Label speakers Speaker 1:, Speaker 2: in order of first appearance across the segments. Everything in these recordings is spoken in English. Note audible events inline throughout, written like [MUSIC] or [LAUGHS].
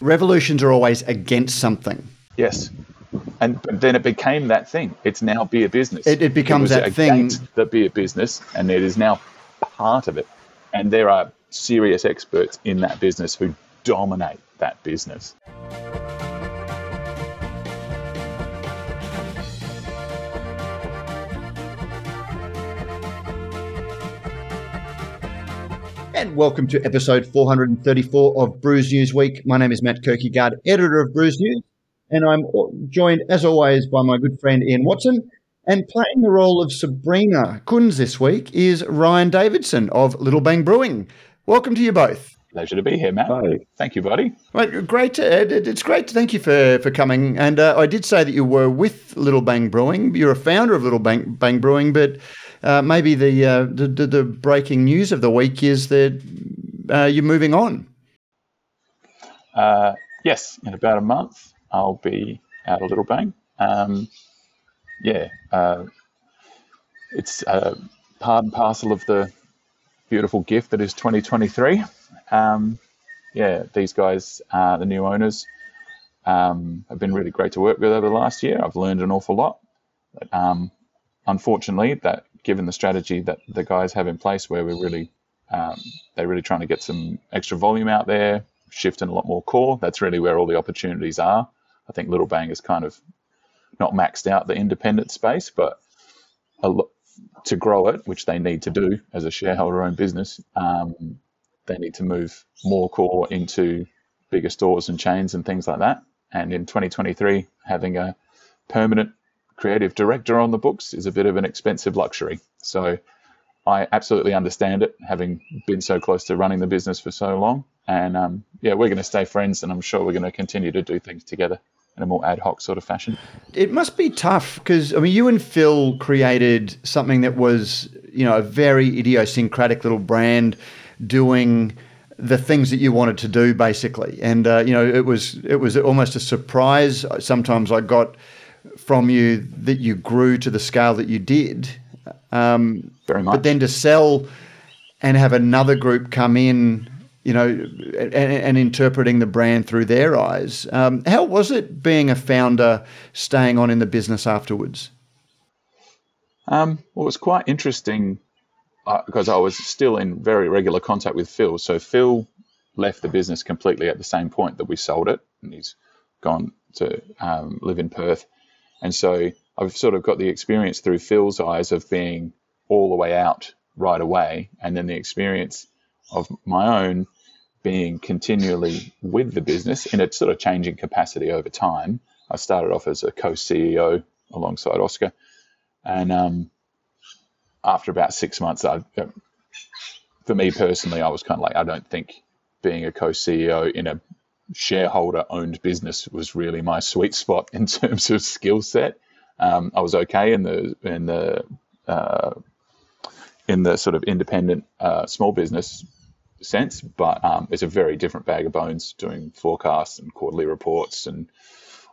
Speaker 1: Revolutions are always against something.
Speaker 2: Yes. And then it became that thing. It's now beer business.
Speaker 1: It, it becomes
Speaker 2: it
Speaker 1: that thing.
Speaker 2: The beer business, and it is now part of it. And there are serious experts in that business who dominate that business.
Speaker 1: And welcome to episode 434 of Brews News Week. My name is Matt Kirkegaard, editor of Brews News, and I'm joined, as always, by my good friend Ian Watson. And playing the role of Sabrina Kunz this week is Ryan Davidson of Little Bang Brewing. Welcome to you both.
Speaker 2: Pleasure to be here, Matt. Hi. Thank you, buddy.
Speaker 1: Right, great. To, it's great. To, thank you for, for coming. And uh, I did say that you were with Little Bang Brewing. You're a founder of Little Bang, Bang Brewing, but uh, maybe the, uh, the, the, breaking news of the week is that uh, you're moving on.
Speaker 2: Uh, yes, in about a month, I'll be out of Little Bang. Um, yeah, uh, it's part and parcel of the beautiful gift that is 2023. Um, yeah, these guys, the new owners, um, have been really great to work with over the last year. I've learned an awful lot. But, um, unfortunately, that given the strategy that the guys have in place, where we're really um, they're really trying to get some extra volume out there, shifting a lot more core. That's really where all the opportunities are. I think Little Bang is kind of not maxed out the independent space, but lo- to grow it, which they need to do as a shareholder-owned business, um, they need to move more core into bigger stores and chains and things like that. And in 2023, having a permanent creative director on the books is a bit of an expensive luxury. So I absolutely understand it, having been so close to running the business for so long. And um, yeah, we're going to stay friends, and I'm sure we're going to continue to do things together in a more ad hoc sort of fashion.
Speaker 1: It must be tough because I mean, you and Phil created something that was, you know, a very idiosyncratic little brand doing the things that you wanted to do, basically. And uh, you know, it was it was almost a surprise. Sometimes I got from you that you grew to the scale that you did.
Speaker 2: Um, Very much.
Speaker 1: But then to sell and have another group come in, you know, and, and interpreting the brand through their eyes. Um, how was it being a founder, staying on in the business afterwards?
Speaker 2: Um, well, it was quite interesting uh, because I was still in very regular contact with Phil. So Phil left the business completely at the same point that we sold it, and he's gone to um, live in Perth. And so I've sort of got the experience through Phil's eyes of being all the way out right away, and then the experience of my own being continually with the business in a sort of changing capacity over time. I started off as a co-CEO alongside Oscar, and um, after about six months, I, for me personally, I was kind of like, I don't think being a co-CEO in a shareholder owned business was really my sweet spot [LAUGHS] in terms of skill set. Um, I was okay in the in the uh, in the sort of independent uh, small business sense, but um, it's a very different bag of bones doing forecasts and quarterly reports and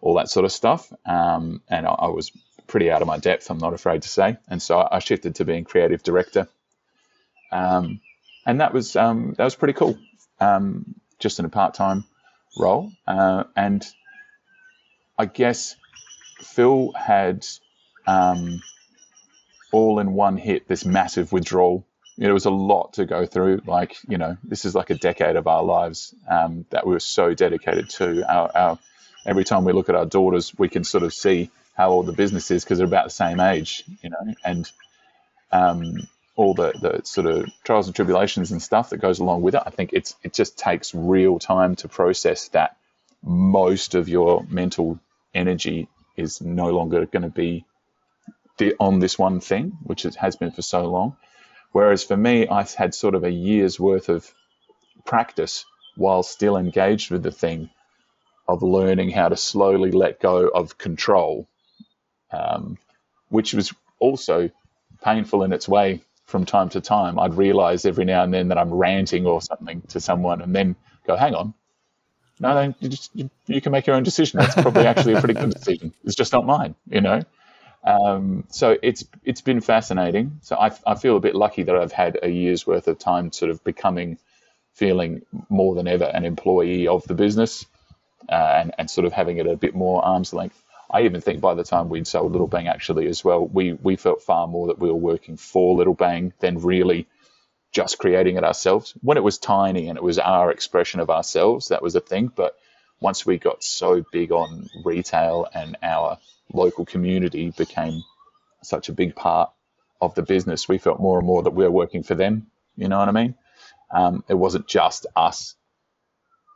Speaker 2: all that sort of stuff. Um, and I, I, was pretty out of my depth. I'm not afraid to say. And so I shifted to being creative director, um, and that was um, that was pretty cool. Um, just in a part time role. Uh, and I guess Phil had um, all in one hit this massive withdrawal. It was a lot to go through. Like, you know, this is like a decade of our lives um, that we were so dedicated to. Our, our, every time we look at our daughters, we can sort of see how old the business is because they're about the same age, you know, and um, all the, the sort of trials and tribulations and stuff that goes along with it. I think it's it just takes real time to process that most of your mental energy is no longer going to be on this one thing, which it has been for so long. Whereas for me, I've had sort of a year's worth of practice while still engaged with the thing of learning how to slowly let go of control, um, which was also painful in its way from time to time, I'd realize every now and then that I'm ranting or something to someone and then go, hang on. No, no, you, just, you, you can make your own decision. That's probably actually a pretty good decision. It's just not mine, you know? Um, so it's it's been fascinating. So I, I feel a bit lucky that I've had a year's worth of time sort of becoming, feeling more than ever an employee of the business. uh, and and sort of having it a bit more arm's length. I even think by the time we'd sold Little Bang actually as well, we we felt far more that we were working for Little Bang than really just creating it ourselves. When it was tiny and it was our expression of ourselves, that was a thing. But once we got so big on retail and our local community became such a big part of the business, we felt more and more that we were working for them. You know what I mean? Um, it wasn't just us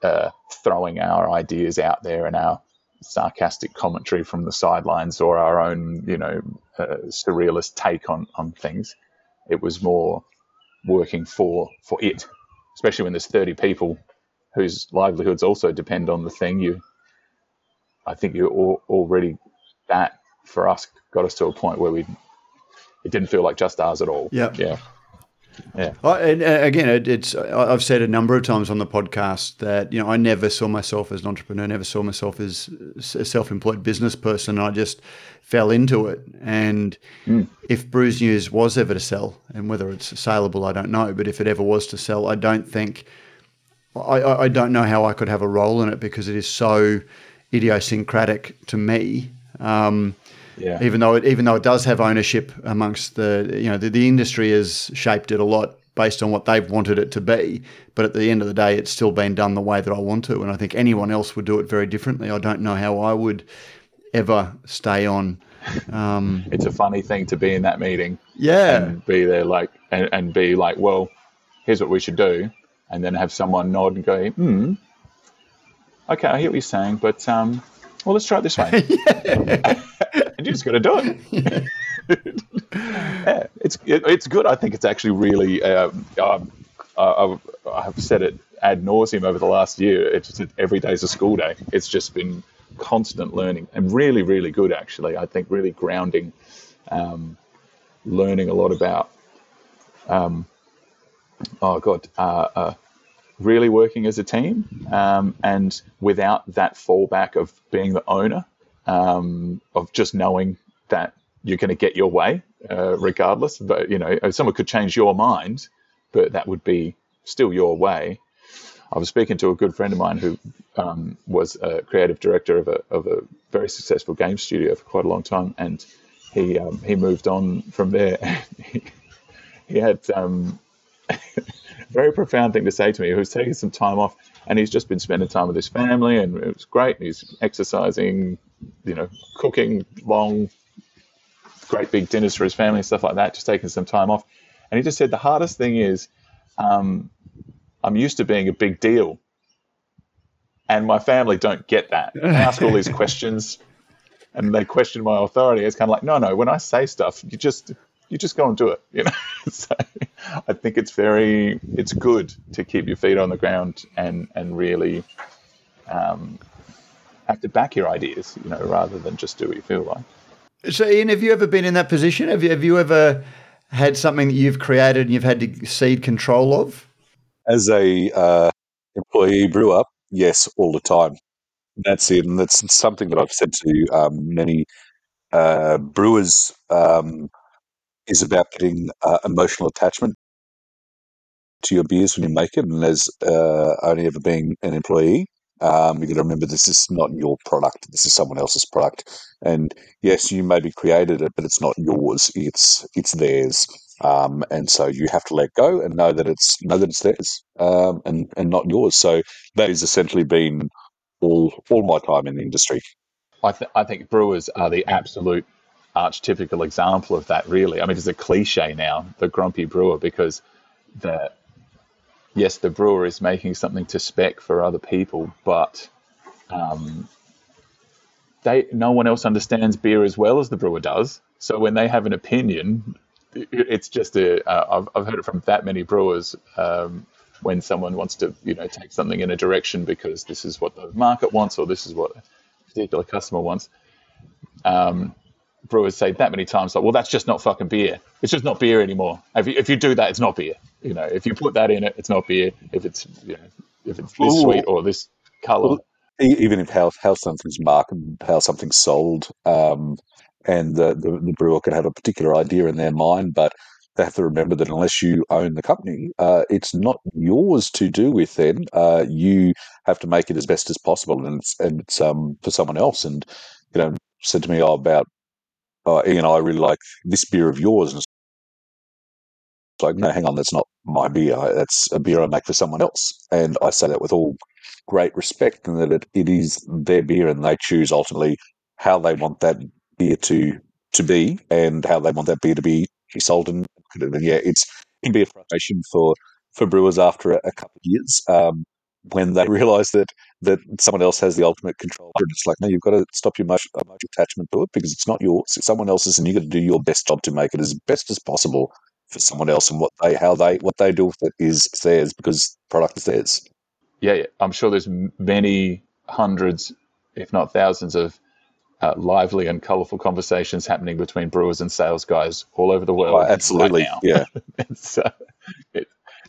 Speaker 2: uh, throwing our ideas out there and our sarcastic commentary from the sidelines or our own, you know, uh, surrealist take on on things. It was more working for for it, especially when there's 30 people whose livelihoods also depend on the thing. You, I think you already that for us got us to a point where we it didn't feel like just ours at all.
Speaker 1: Yep.
Speaker 2: Yeah.
Speaker 1: Yeah. and uh, again, it, it's I've said a number of times on the podcast that you know I never saw myself as an entrepreneur, never saw myself as a self-employed business person. I just fell into it, and mm. if Brews News was ever to sell, and whether it's saleable, I don't know, but if it ever was to sell, I don't think I, I don't know how I could have a role in it because it is so idiosyncratic to me. Um,
Speaker 2: yeah.
Speaker 1: Even though it even though it does have ownership amongst the you know the, the industry has shaped it a lot based on what they've wanted it to be. But at the end of the day, it's still been done the way that I want to, and I think anyone else would do it very differently. I don't know how I would ever stay on. Um, [LAUGHS]
Speaker 2: it's a funny thing to be in that meeting,
Speaker 1: yeah,
Speaker 2: and be there like and, and be like, well, here's what we should do, and then have someone nod and go, hmm, okay, I hear what you're saying, but um, well, let's try it this way. [LAUGHS] and you just got to do it. [LAUGHS] yeah, it's it, it's good. I think it's actually really. Um, um, I, have said it ad nauseum over the last year. It's just, every day's a school day. It's just been constant learning and really, really good. Actually, I think really grounding, um, learning a lot about. Um, oh God, uh, uh, really working as a team, um, and without that fallback of being the owner, um, of just knowing that you're going to get your way uh, regardless. But you know, someone could change your mind, but that would be still your way. I was speaking to a good friend of mine who um, was a creative director of a, of a very successful game studio for quite a long time, and he um, he moved on from there. he, [LAUGHS] he had um, [LAUGHS] very profound thing to say to me. He was taking some time off, and he's just been spending time with his family, and it was great. He's exercising, you know, cooking long, great big dinners for his family and stuff like that. Just taking some time off, and he just said the hardest thing is, um, I'm used to being a big deal, and my family don't get that. I ask all these [LAUGHS] questions, and they question my authority. It's kind of like, no, no. When I say stuff, you just you just go and do it. You know, [LAUGHS] so I think it's very it's good to keep your feet on the ground and and really um, have to back your ideas. You know, rather than just do what you feel like.
Speaker 1: So, Ian, have you ever been in that position? Have you have you ever had something that you've created and you've had to cede control of?
Speaker 3: As a uh, employee brewer, yes, all the time. That's it, and that's something that I've said to um, many uh, brewers um, is about getting uh, emotional attachment to your beers when you make it. And as uh, only ever being an employee, um, you got to remember this is not your product. This is someone else's product. And yes, you maybe created it, but it's not yours. It's it's theirs. Um, and so you have to let go and know that it's know that it's theirs um, and and not yours. So that has essentially been all all my time in the industry.
Speaker 2: I, th- I think brewers are the absolute archetypical example of that, really. I mean, it's a cliche now, the grumpy brewer, because the yes, the brewer is making something to spec for other people, but um, they no one else understands beer as well as the brewer does. So when they have an opinion, it's just a. Uh, I've, I've heard it from that many brewers. Um, when someone wants to, you know, take something in a direction because this is what the market wants or this is what a particular customer wants, um, brewers say that many times, like, well, that's just not fucking beer. It's just not beer anymore. If you, if you do that, it's not beer. You know, if you put that in it, it's not beer. If it's you know, if it's this Ooh. sweet or this color. Well,
Speaker 3: even if how, how something's marketed, how something's sold, um, and the, the, the brewer could have a particular idea in their mind, but they have to remember that unless you own the company, uh, it's not yours to do with. Then uh, you have to make it as best as possible, and it's and it's um, for someone else. And you know, said to me, "Oh, about uh, Ian, I really like this beer of yours," and it's like, no, hang on, that's not my beer. That's a beer I make for someone else, and I say that with all great respect, and that it, it is their beer, and they choose ultimately how they want that beer to to be, and how they want that beer to be sold. And, and yeah, it's it can be a frustration for for brewers after a, a couple of years um, when they [LAUGHS] realise that that someone else has the ultimate control. And it's like, no, you've got to stop your emotional, emotional attachment to it because it's not yours; it's someone else's, and you've got to do your best job to make it as best as possible for someone else and what they how they what they do with it is theirs because product is theirs.
Speaker 2: Yeah, yeah. I'm sure there's many hundreds, if not thousands, of uh, lively and colourful conversations happening between brewers and sales guys all over the world.
Speaker 3: Oh, absolutely,
Speaker 2: right
Speaker 3: yeah. [LAUGHS]
Speaker 2: it's, uh, it,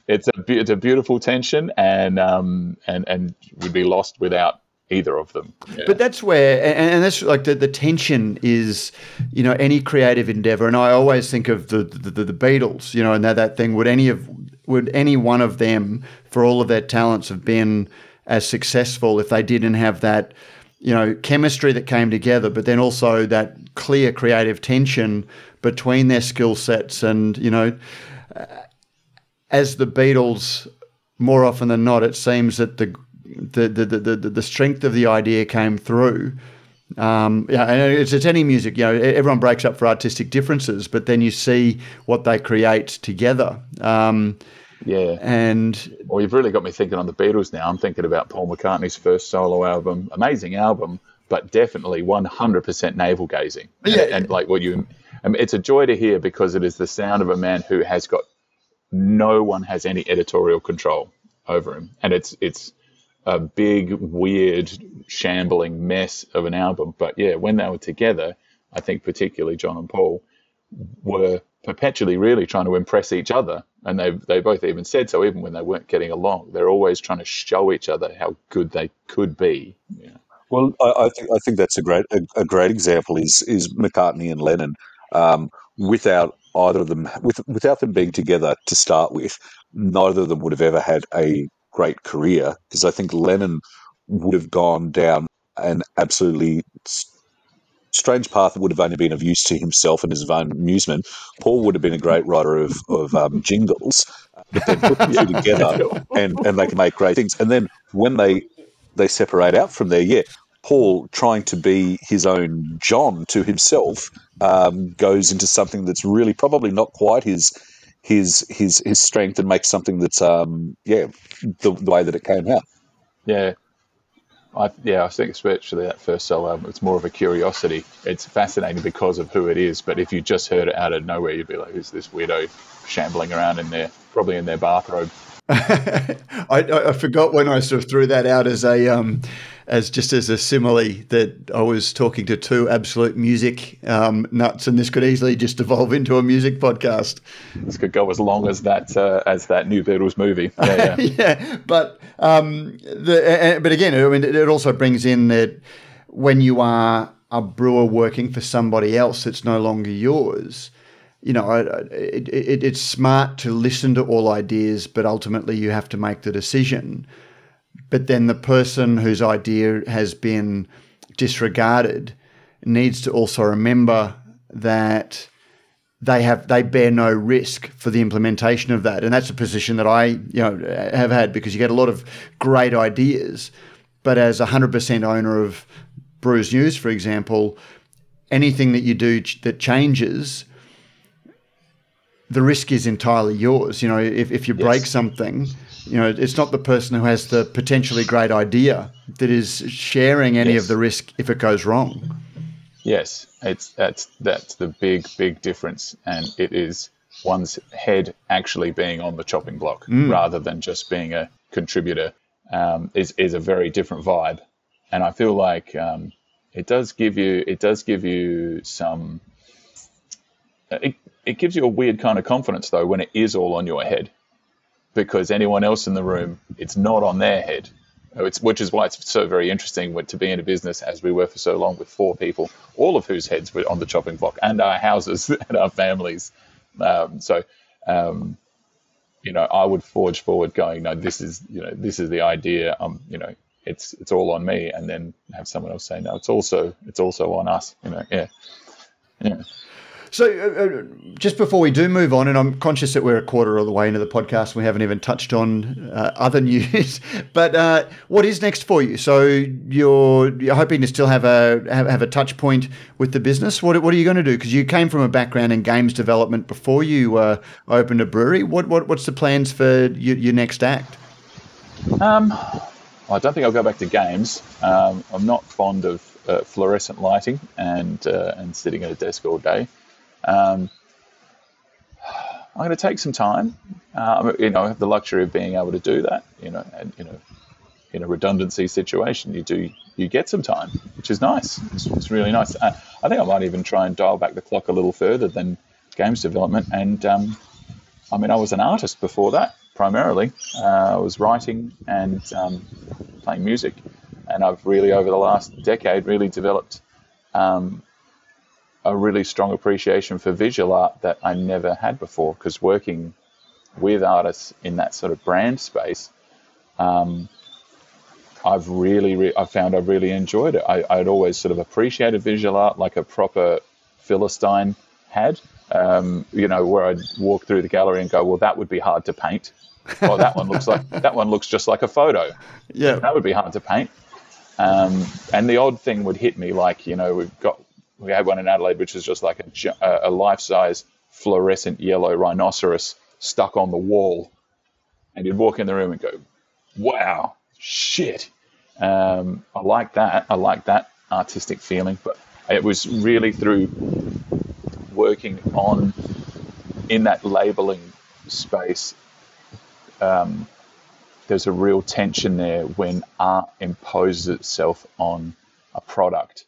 Speaker 2: it's a it's a beautiful tension, and um and and would be lost without either of them.
Speaker 1: Yeah. But that's where, and, and, that's like the, the tension is, you know, any creative endeavor. And I always think of the the, the Beatles, you know, and that, that thing. Would any of would any one of them, for all of their talents, have been as successful if they didn't have that, you know, chemistry that came together, but then also that clear creative tension between their skill sets, and you know, as the Beatles. More often than not, it seems that the the, the, the, the, the strength of the idea came through. Um, yeah, and it's, it's any music. You know, everyone breaks up for artistic differences, but then you see what they create together. Um,
Speaker 2: yeah,
Speaker 1: and
Speaker 2: well, you've really got me thinking on the Beatles now. I'm thinking about Paul McCartney's first solo album, amazing album, but definitely 100% navel gazing.
Speaker 1: Yeah,
Speaker 2: and, and like what you, I mean, it's a joy to hear because it is the sound of a man who has got no one has any editorial control over him, and it's it's a big, weird, shambling mess of an album. But yeah, when they were together, I think particularly John and Paul were perpetually really trying to impress each other. And they they both even said so, even when they weren't getting along. They're always trying to show each other how good they could be. Yeah.
Speaker 3: Well, I, I, think I think that's a great a, a, great example is is McCartney and Lennon. Um, without either of them, with, without them being together to start with, neither of them would have ever had a great career because I think Lennon would have gone down an absolutely strange path that would have only been of use to himself and his own amusement. Paul would have been a great writer of, of um, jingles, but then put the two [LAUGHS] together and, and they can make great things. And then when they they separate out from there, yeah, Paul trying to be his own John to himself um, goes into something that's really probably not quite his his his his strength and makes something that's um yeah the, the way that it came out.
Speaker 2: Yeah, I yeah I think especially that first solo album, it's more of a curiosity. It's fascinating because of who it is, but if you just heard it out of nowhere, you'd be like, "Who's this weirdo shambling around in there, probably in their bathrobe?" [LAUGHS]
Speaker 1: I, I, forgot when I sort of threw that out as a um, as just as a simile that I was talking to two absolute music um, nuts, and this could easily just evolve into a music podcast.
Speaker 2: This could go as long as that uh, as that new Beatles movie. [LAUGHS]
Speaker 1: Yeah, yeah. yeah but um, the, but again, I mean, it also brings in that when you are a brewer working for somebody else, it's no longer yours you know, it, it, it's smart to listen to all ideas, but ultimately you have to make the decision. But then the person whose idea has been disregarded needs to also remember that they have they bear no risk for the implementation of that, and that's a position that I you know have had because you get a lot of great ideas, but as a hundred percent owner of Brews News, for example, anything that you do that changes the risk is entirely yours. You know, if, if you yes. break something, you know, it's not the person who has the potentially great idea that is sharing any yes. of the risk if it goes wrong.
Speaker 2: Yes, it's that's that's the big big difference, and it is one's head actually being on the chopping block mm. rather than just being a contributor um, is is a very different vibe, and I feel like um, it does give you it does give you some. It, it gives you a weird kind of confidence though when it is all on your head, because anyone else in the room, it's not on their head. It's, which is why it's so very interesting to be in a business as we were for so long with four people, all of whose heads were on the chopping block, and our houses [LAUGHS] and our families. Um, so, um, you know, I would forge forward, going, no, this is you know this is the idea. Um, you know, it's it's all on me, and then have someone else say, no, it's also it's also on us. You know, yeah, yeah.
Speaker 1: So, uh, uh, just before we do move on, and I'm conscious that we're a quarter of the way into the podcast, we haven't even touched on uh, other [LAUGHS] news. but uh, what is next for you? So, you're you're hoping to still have a have, have a touch point with the business. What what are you going to do? Because you came from a background in games development before you uh, opened a brewery. What what what's the plans for your, your next act?
Speaker 2: Um, I don't think I'll go back to games. Um, I'm not fond of uh, fluorescent lighting and and sitting at a desk all day. Um, I'm going to take some time. Uh, you know, I have the luxury of being able to do that. You know, and you know, in a redundancy situation, you do you get some time, which is nice. It's, it's really nice. Uh, I think I might even try and dial back the clock a little further than games development. And um, I mean, I was an artist before that primarily. Uh, I was writing and um, playing music, and I've really over the last decade really developed um, a really strong appreciation for visual art that I never had before because working with artists in that sort of brand space, um, I've really, re- I found I really enjoyed it. I, I'd always sort of appreciated visual art like a proper Philistine had, um, you know, where I'd walk through the gallery and go, well, that would be hard to paint. oh, that one looks like that one looks just like a photo.
Speaker 1: Yeah,
Speaker 2: that would be hard to paint. Um, and the odd thing would hit me, like you know, we've got we had one in Adelaide, which is just like a, a life-size fluorescent yellow rhinoceros stuck on the wall, and you'd walk in the room and go, "Wow, shit!" Um, I like that. I like that artistic feeling, but it was really through working on in that labeling space. Um, there's a real tension there when art imposes itself on a product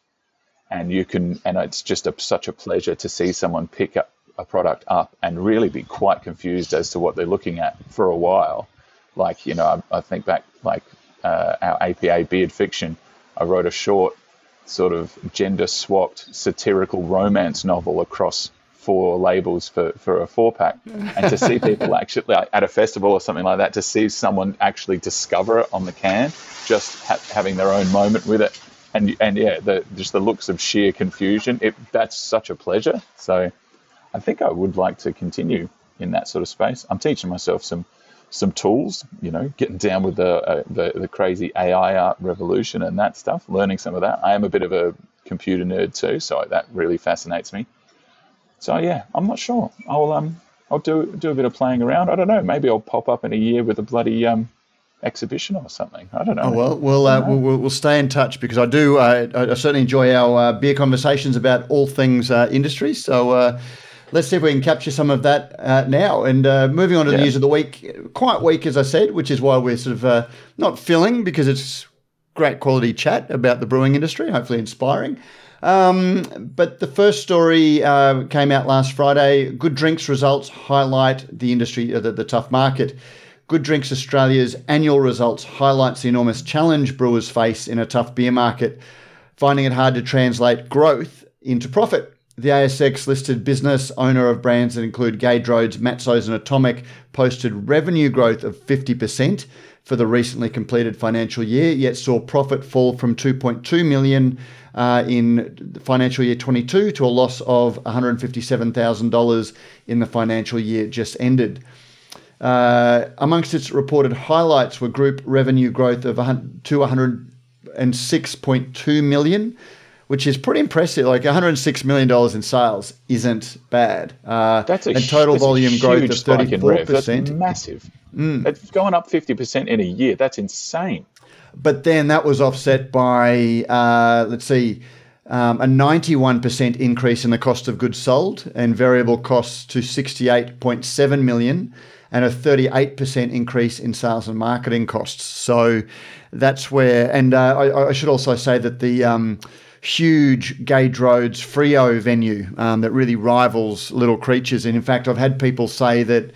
Speaker 2: and you can and it's just a, such a pleasure to see someone pick up a product up and really be quite confused as to what they're looking at for a while. Like you know i, I think back like uh, our apa beard fiction i wrote a short sort of gender swapped satirical romance novel across four labels for, for a four pack. And to see [LAUGHS] people actually like, at a festival or something like that to see someone actually discover it on the can just ha- having their own moment with it and and yeah, the, just the looks of sheer confusion. It that's such a pleasure. So I think I would like to continue in that sort of space. I'm teaching myself some some tools, you know, getting down with the, uh, the the crazy AI art revolution and that stuff. Learning some of that. I am a bit of a computer nerd too, so that really fascinates me. So yeah, I'm not sure. I'll um I'll do do a bit of playing around. I don't know. Maybe I'll pop up in a year with a bloody um exhibition or something. I don't know. Oh,
Speaker 1: well, we'll, uh, we'll, we'll stay in touch because I do. Uh, I certainly enjoy our uh, beer conversations about all things uh, industry. So uh, let's see if we can capture some of that uh, now. And moving on to the news of the week, quite weak as I said, which is why we're sort of not filling because it's great quality chat about the brewing industry, hopefully inspiring. Um, but the first story uh, came out last Friday. Good Drinks results highlight the industry, uh, the, the tough market. Good Drinks Australia's annual results highlights the enormous challenge brewers face in a tough beer market, finding it hard to translate growth into profit. The ASX listed business owner of brands that include Gage Roads, Matsos, and Atomic posted revenue growth of 50% for the recently completed financial year, yet saw profit fall from 2.2 million uh, in financial year 22 to a loss of $157,000 in the financial year just ended. Uh, amongst its reported highlights were group revenue growth of to 106.2 million, which is pretty impressive. Like 106 million dollars in sales isn't bad.
Speaker 2: Uh, that's a
Speaker 1: and total volume growth of 34 percent.
Speaker 2: Massive. Mm. It's going up 50 percent in a year. That's insane.
Speaker 1: But then that was offset by uh, let's see. Um, a 91% increase in the cost of goods sold and variable costs to 68.7 million and a 38% increase in sales and marketing costs. So that's where, and uh, I, I, should also say that the um, huge Gage Roads Freo venue um, that really rivals Little Creatures, and in fact, I've had people say that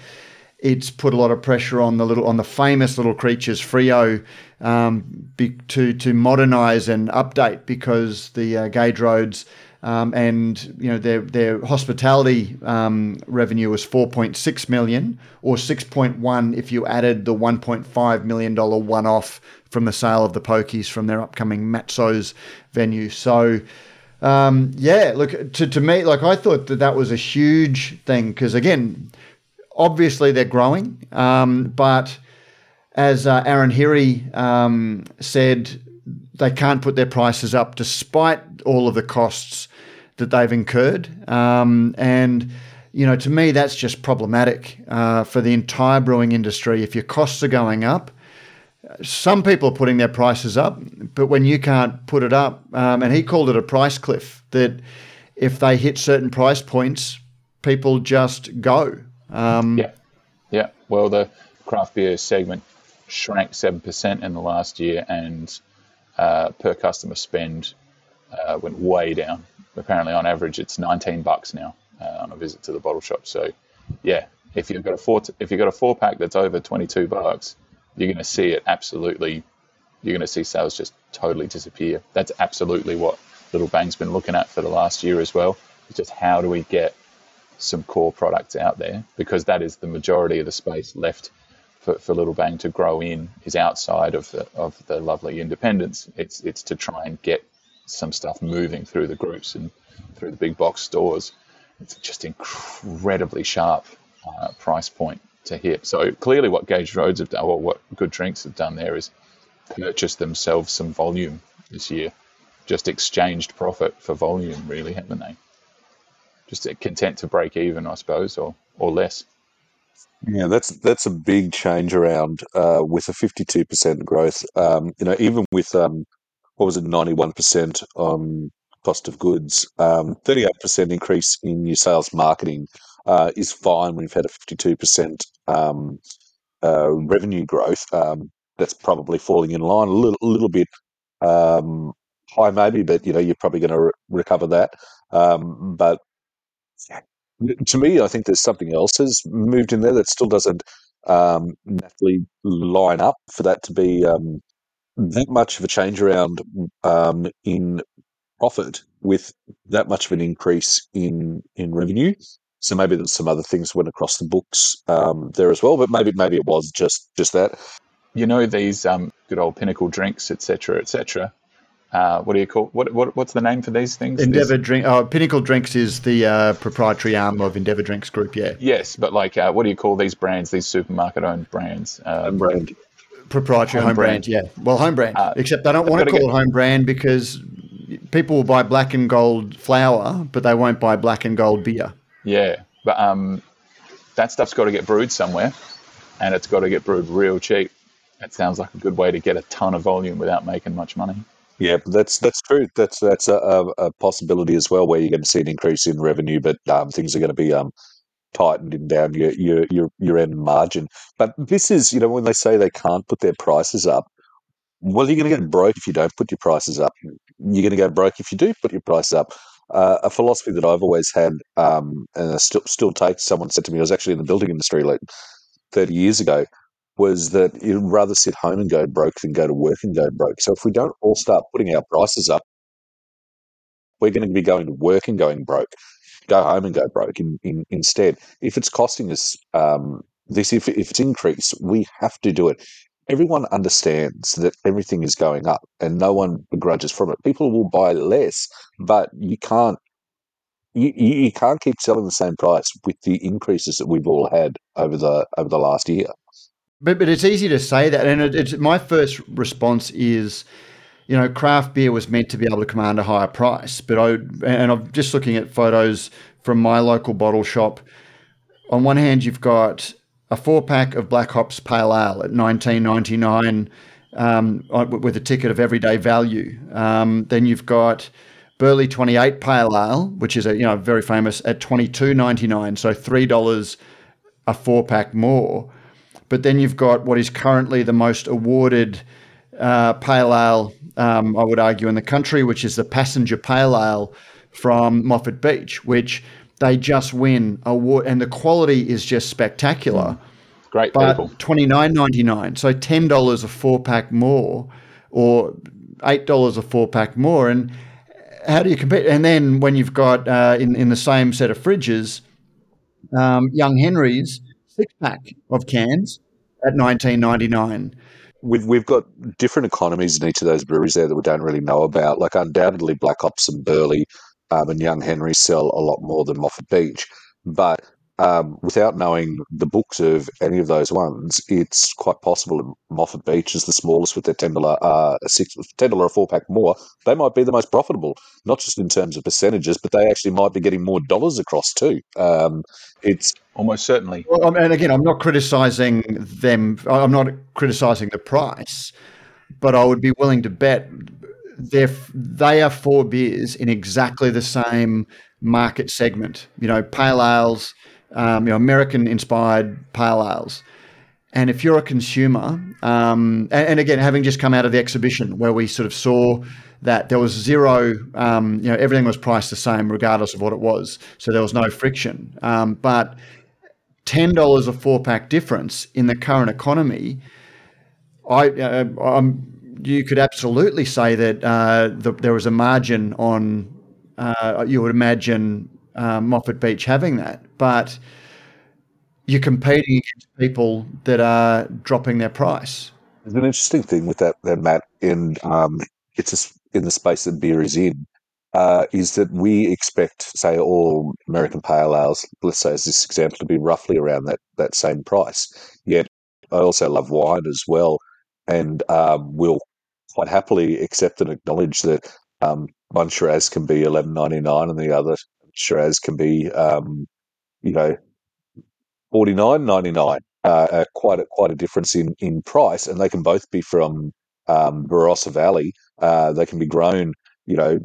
Speaker 1: it's put a lot of pressure on the little on the famous Little Creatures Freo um, be, to to modernise and update because the uh, Gage Roads Um, and you know their their hospitality um, revenue was 4.6 million, or 6.1 if you added the 1.5 million dollar one off from the sale of the pokies from their upcoming Matso's venue. So. Um, yeah, look to, to me, like I thought that that was a huge thing because again, obviously they're growing, um, but as uh, Aaron Hirry um, said, they can't put their prices up despite all of the costs that they've incurred. Um, and, you know, to me, that's just problematic uh, for the entire brewing industry. If your costs are going up, some people are putting their prices up, but when you can't put it up, um, and he called it a price cliff, that if they hit certain price points, people just go. Um,
Speaker 2: yeah, yeah. Well, the craft beer segment shrank seven percent in the last year, and uh, per customer spend uh, went way down. Apparently, on average, it's 19 bucks now uh, on a visit to the bottle shop. So, yeah, if you've got a four if you've got a four pack that's over 22 bucks, you're going to see it absolutely. You're going to see sales just totally disappear. That's absolutely what Little Bang's been looking at for the last year as well. It's just how do we get some core products out there because that is the majority of the space left for, for Little Bang to grow in is outside of the of the lovely independents. It's it's to try and get some stuff moving through the groups and through the big box stores. It's just incredibly sharp uh, price point to hit. So clearly, what Gage Roads have done, or what Good Drinks have done there, is purchased themselves some volume this year. Just exchanged profit for volume, really, haven't they? Just content to break even, I suppose, or or less.
Speaker 3: Yeah, that's that's a big change around uh, with a fifty-two percent growth. Um, you know, even with um, what was it, ninety-one percent on cost of goods, um, thirty-eight percent increase in your sales marketing uh, is fine you've had a fifty-two percent um, uh, revenue growth. Um, that's probably falling in line a little, little bit um, high, maybe, but you know you're probably going to re- recover that. Um, but to me, I think there's something else has moved in there that still doesn't um, naturally line up for that to be um, that much of a change around um, in profit with that much of an increase in in revenue. So maybe there's some other things went across the books um, there as well, but maybe maybe it was just just that.
Speaker 2: You know these um, good old pinnacle drinks, etc., etc uh, what do you call what, what what's the name for these things?
Speaker 1: Endeavour Drink. Oh, Pinnacle Drinks is the uh, proprietary arm of Endeavour Drinks Group. Yeah.
Speaker 2: Yes, but like, uh, what do you call these brands? These supermarket-owned brands.
Speaker 3: Um, brand.
Speaker 1: Proprietary home, home brand. brand. Yeah. Well, home brand. Uh, Except they don't want to call get... it home brand because people will buy black and gold flour, but they won't buy black and gold beer.
Speaker 2: Yeah, but um, that stuff's got to get brewed somewhere, and it's got to get brewed real cheap. It sounds like a good way to get a ton of volume without making much money.
Speaker 3: Yeah, that's that's true. That's that's a, a, possibility as well, where you're going to see an increase in revenue, but um, things are going to be um, tightened in down your your your your end margin. But this is, you know, when they say they can't put their prices up, well, you're going to get broke if you don't put your prices up. You're going to go broke if you do put your prices up. Uh, a philosophy that I've always had, um, and I still still take. Someone said to me, I was actually in the building industry like 30 years ago was that you'd rather sit home and go broke than go to work and go broke. So if we don't all start putting our prices up, we're going to be going to work and going broke. Go home and go broke in, in, instead. If it's costing us um, this, if, if it's increased, we have to do it. Everyone understands that everything is going up and no one begrudges from it. People will buy less, but you can't you, you can't keep selling the same price with the increases that we've all had over the over the last year.
Speaker 1: But but it's easy to say that, and it, it's my first response is, you know, craft beer was meant to be able to command a higher price. But I and I'm just looking at photos from my local bottle shop. On one hand, you've got a four pack of Black Hops Pale Ale at 19.99 um, with a ticket of everyday value. Um, then you've got Burleigh 28 Pale Ale, which is a you know very famous at 22.99, so three dollars a four pack more. But then you've got what is currently the most awarded uh, pale ale, um, I would argue, in the country, which is the Passenger Pale Ale from Moffat Beach, which they just win award, and the quality is just spectacular.
Speaker 2: Great
Speaker 1: but
Speaker 2: people.
Speaker 1: Twenty nine ninety nine, so ten dollars a four pack more, or eight dollars a four pack more, and how do you compete? And then when you've got uh, in in the same set of fridges, um, Young Henry's six pack of cans at nineteen ninety nine.
Speaker 3: We've, we've got different economies in each of those breweries there that we don't really know about. Like undoubtedly, Black Hops and Burleigh um, and Young Henry sell a lot more than Moffat Beach, but um, without knowing the books of any of those ones, it's quite possible Moffat Beach is the smallest with their ten dollar uh, six ten dollar a four pack more. They might be the most profitable, not just in terms of percentages, but they actually might be getting more dollars across too. Um, it's
Speaker 2: almost certainly.
Speaker 1: Well, and again, I'm not criticizing them. I'm not criticizing the price, but I would be willing to bet they're they are four beers in exactly the same market segment. You know, pale ales um, you know, American-inspired pale ales. And if you're a consumer, um, and, and, again, having just come out of the exhibition where we sort of saw that there was zero, um, you know, everything was priced the same regardless of what it was, so there was no friction. Um, but ten dollars a four pack difference in the current economy, I, uh, you could absolutely say that uh, the, there was a margin on. Uh, you would imagine um, Moffat Beach having that, but you're competing against people that are dropping their price.
Speaker 3: There's an interesting thing with that, that Matt, in um, it's a, in the space that beer is in, uh, is that we expect, say, all American pale ales, let's say as this example, to be roughly around that that same price. Yet, I also love wine as well, and um, will quite happily accept and acknowledge that um, one Shiraz can be eleven ninety nine, and the other Shiraz can be, um, you know, forty nine ninety nine. Uh, uh, quite a, quite a difference in in price, and they can both be from um, Barossa Valley. Uh, they can be grown, you know,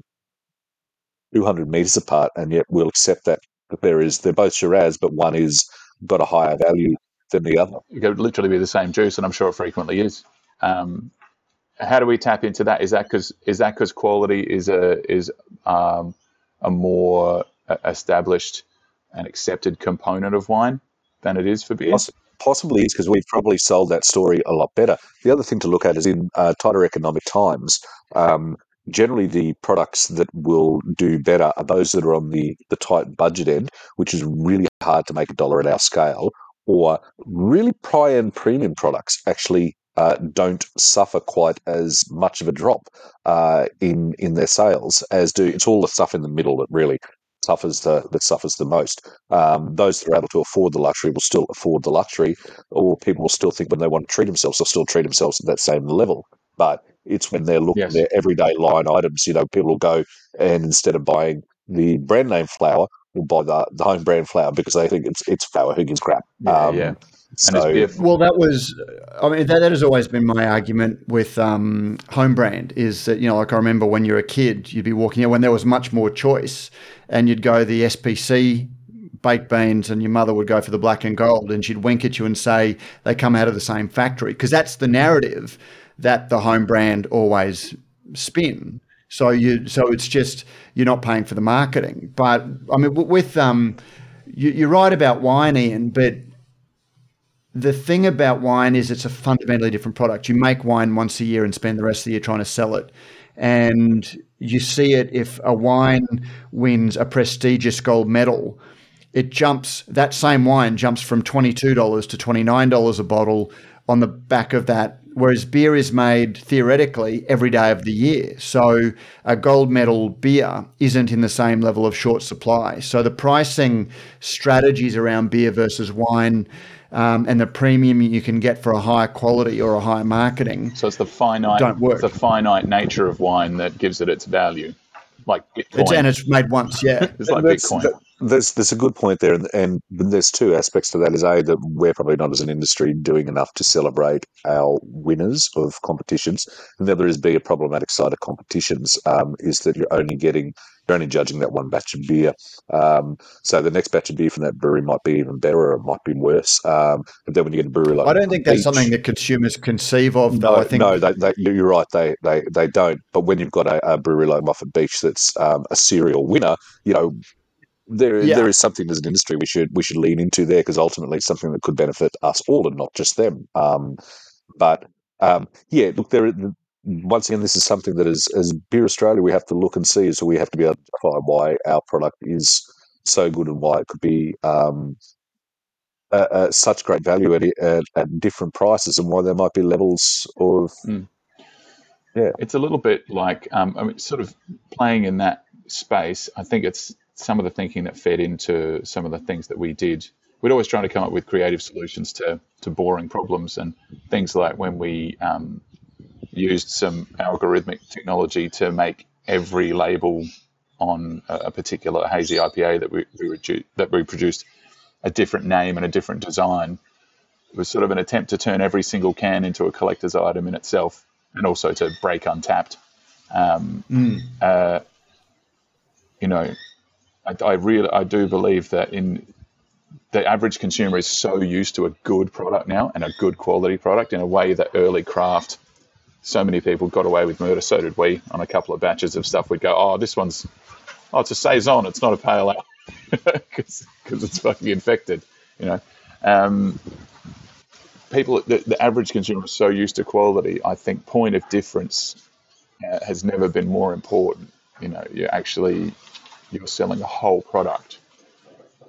Speaker 3: two hundred meters apart, and yet we'll accept that there is they're both Shiraz, but one is got a higher value than the other.
Speaker 2: It could literally be the same juice, and I'm sure it frequently is. Um, how do we tap into that? Is that because is that because quality is a is um, a more established and accepted component of wine than it is for beer?
Speaker 3: Possibly is because we've probably sold that story a lot better. The other thing to look at is in uh, tighter economic times, um, generally the products that will do better are those that are on the, the tight budget end, which is really hard to make a dollar at our scale, or really high end premium products actually uh, don't suffer quite as much of a drop uh, in in their sales as do. It's all the stuff in the middle that really suffers the that suffers the most. Um, those that are able to afford the luxury will still afford the luxury, or people will still think when they want to treat themselves, they'll still treat themselves at that same level. But it's when they're looking yes. at their everyday line items. You know, people will go and instead of buying the brand name flour, will buy the, the home brand flour because they think it's it's flour who gives crap.
Speaker 2: Yeah, um, yeah.
Speaker 1: So, well, that was, I mean, that, that has always been my argument with um, home brand is that, you know, like I remember when you're a kid, you'd be walking out when there was much more choice and you'd go the SPC baked beans and your mother would go for the black and gold and she'd wink at you and say they come out of the same factory because that's the narrative that the home brand always spin. So you, so it's just you're not paying for the marketing. But I mean, with um, you, you're right about wine, Ian, but the thing about wine is it's a fundamentally different product. You make wine once a year and spend the rest of the year trying to sell it. And you see it if a wine wins a prestigious gold medal, it jumps, that same wine jumps from $22 to $29 a bottle on the back of that. Whereas beer is made theoretically every day of the year. So a gold medal beer isn't in the same level of short supply. So the pricing strategies around beer versus wine um, and the premium you can get for a higher quality or a higher marketing.
Speaker 2: So it's the finite, don't work. the finite nature of wine that gives it its value, like Bitcoin.
Speaker 1: It's, and it's made once, yeah. [LAUGHS]
Speaker 2: it's like Bitcoin. That,
Speaker 3: there's there's a good point there, and, and there's two aspects to that. Is a that we're probably not as an industry doing enough to celebrate our winners of competitions, and the other is be a problematic side of competitions um, is that you're only getting you're only judging that one batch of beer. Um, so the next batch of beer from that brewery might be even better or it might be worse. Um, but then when you get a brewery like
Speaker 1: I don't think that's something that consumers conceive of. Though
Speaker 3: no,
Speaker 1: I think
Speaker 3: no, they, they, you're right. They they they don't. But when you've got a, a brewery like Moffat Beach that's um, a serial winner, you know there yeah. there is something as an industry we should we should lean into there because ultimately it's something that could benefit us all and not just them. Um, but um, yeah, look, there once again, this is something that as, as Beer Australia, we have to look and see. So we have to be able to justify why our product is so good and why it could be um, uh, uh, such great value at, at, at, different prices and why there might be levels of. Mm. Yeah.
Speaker 2: It's a little bit like, um, I mean, sort of playing in that space. I think it's some of the thinking that fed into some of the things that we did. We'd always try to come up with creative solutions to, to boring problems and things like when we um, used some algorithmic technology to make every label on a particular hazy IPA that we, we redu- that we produced a different name and a different design. It was sort of an attempt to turn every single can into a collector's item in itself, and also to break Untappd. Um, mm. uh, you know, I, I really I do believe that in the average consumer is so used to a good product now and a good quality product in a way that early craft so many people got away with murder. So did we on a couple of batches of stuff. We'd go, oh, this one's, oh, it's a saison. It's not a pale ale [LAUGHS] because it's fucking infected. You know, um, people, the, the, average consumer is so used to quality. I think point of difference uh, has never been more important. You know, you actually you're selling a whole product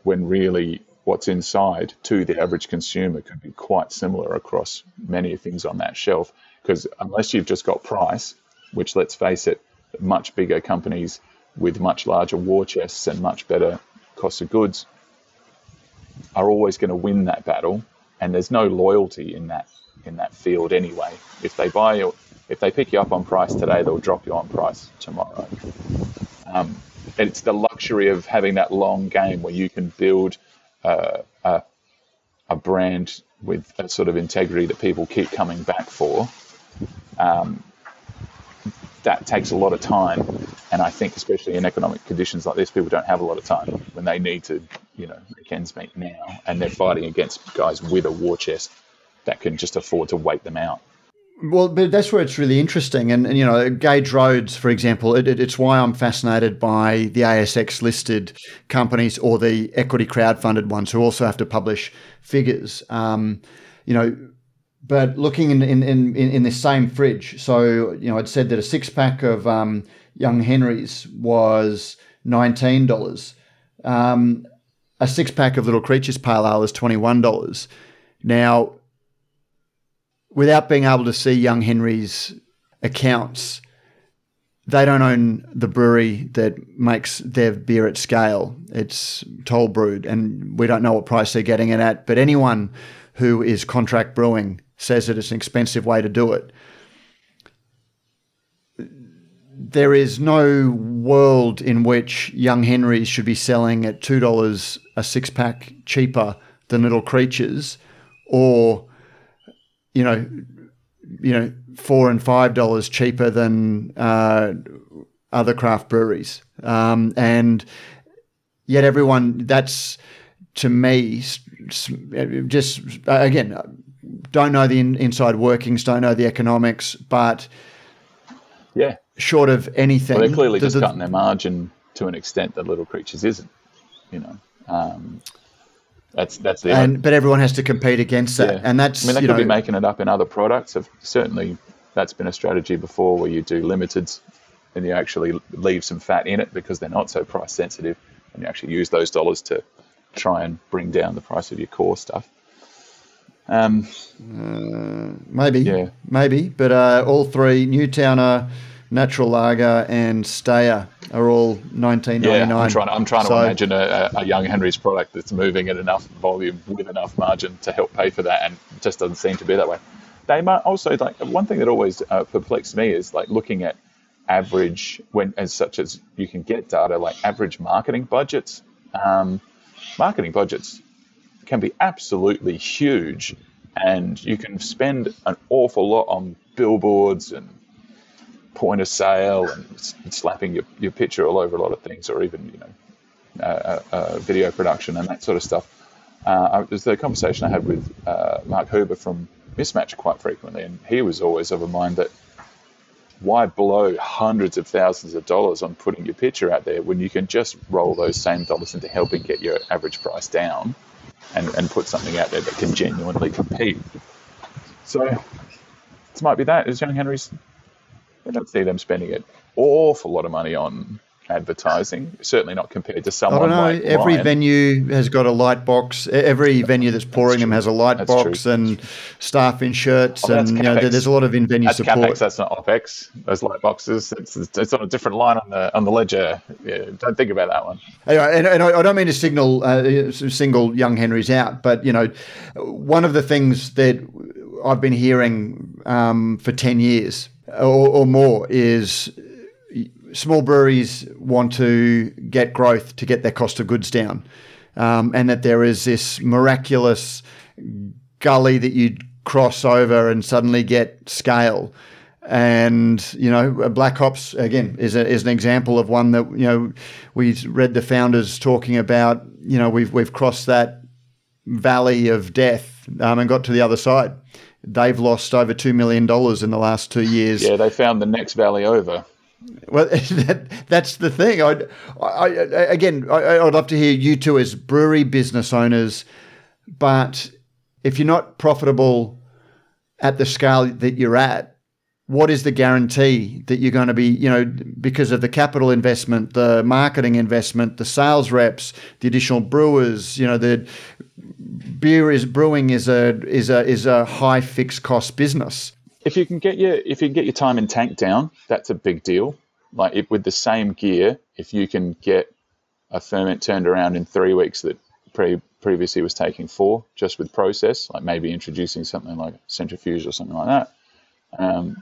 Speaker 2: when really what's inside to the average consumer could be quite similar across many things on that shelf. Because unless you've just got price, which let's face it, much bigger companies with much larger war chests and much better cost of goods are always going to win that battle. And there's no loyalty in that in that field anyway. If they buy if they pick you up on price today, they'll drop you on price tomorrow. Um, it's the luxury of having that long game where you can build uh, a, a brand with a sort of integrity that people keep coming back for um, that takes a lot of time. And I think, especially in economic conditions like this, people don't have a lot of time when they need to, you know, make ends meet now. And they're fighting against guys with a war chest that can just afford to wait them out.
Speaker 1: Well, but that's where it's really interesting. And, and you know, Gage Roads, for example, it, it, it's why I'm fascinated by the ASX listed companies or the equity crowd-funded ones who also have to publish figures. Um, you know, but looking in, in, in, in this same fridge, so, you know, I'd said that a six pack of um, Young Henry's was $19. Um, a six pack of Little Creatures Pale Ale is $21. Now, without being able to see Young Henry's accounts, they don't own the brewery that makes their beer at scale. It's toll brewed, and we don't know what price they're getting it at. But anyone who is contract brewing says that it's an expensive way to do it. There is no world in which Young Henrys should be selling at two dollars a six pack cheaper than Little Creatures, or you know, you know, four and five dollars cheaper than uh, other craft breweries, um, and yet everyone that's to me just again don't know the in, inside workings, don't know the economics, but
Speaker 2: yeah,
Speaker 1: short of anything,
Speaker 2: well, they're clearly the, just the, cutting their margin to an extent that Little Creatures isn't. You know, um, that's that's the
Speaker 1: and but everyone has to compete against that, yeah. and that's
Speaker 2: I mean they could know, be making it up in other products. Have certainly that's been a strategy before where you do limiteds and you actually leave some fat in it because they're not so price sensitive, and you actually use those dollars to try and bring down the price of your core stuff. Um,
Speaker 1: uh, maybe, yeah, maybe. But uh, all three, Newtowner, Natural Lager, and Stayer are all nineteen ninety nine. Yeah,
Speaker 2: I'm trying. I'm trying so, to imagine a, a, young Henry's product that's moving at enough volume with enough margin to help pay for that, and it just doesn't seem to be that way. They might also like one thing that always uh, perplexed me is like looking at average when as such as you can get data like average marketing budgets. Um, marketing budgets can be absolutely huge, and you can spend an awful lot on billboards and point of sale and slapping your, your picture all over a lot of things, or even you know, uh, uh, video production and that sort of stuff. Uh, there's the conversation I had with uh, Mark Huber from Mismatch quite frequently, and he was always of a mind that why blow hundreds of thousands of dollars on putting your picture out there when you can just roll those same dollars into helping get your average price down and, and put something out there that can genuinely compete. So it might be that. Is Young Henry's I don't see them spending an awful lot of money on advertising. Certainly not compared to someone
Speaker 1: I don't know.
Speaker 2: like
Speaker 1: every
Speaker 2: Ryan.
Speaker 1: venue has got a light box. Every venue that's pouring them has a light
Speaker 2: That's
Speaker 1: box
Speaker 2: true.
Speaker 1: and staff in shirts,
Speaker 2: Oh,
Speaker 1: and you know, there's a lot of in-venue
Speaker 2: That's
Speaker 1: support.
Speaker 2: capex. That's not opex. Those light boxes. It's, it's, it's on a different line on the on the ledger. Yeah, don't think about that one.
Speaker 1: Anyway, and, and I I don't mean to signal uh, single young Henrys out, but you know, one of the things that I've been hearing um, for ten years or, or more is small breweries want to get growth to get their cost of goods down, um, and that there is this miraculous gully that you cross over and suddenly get scale. And you know, Black Hops again is a, is an example of one that you know we read the founders talking about. You know, we've we've crossed that valley of death um, and got to the other side. They've lost over two million dollars in the last two years.
Speaker 2: Yeah, they found the next valley over.
Speaker 1: Well, [LAUGHS] that, that's the thing. I, I, again, I, I'd love to hear you two as brewery business owners, but if you're not profitable at the scale that you're at, what is the guarantee that you're going to be, you know, because of the capital investment, the marketing investment, the sales reps, the additional brewers, you know, the beer is brewing is a is a is a high fixed cost business.
Speaker 2: If you can get your if you can get your time in tank down, that's a big deal. Like if, with the same gear, if you can get a ferment turned around in three weeks that pre- previously was taking four, just with process, like maybe introducing something like centrifuge or something like that, um,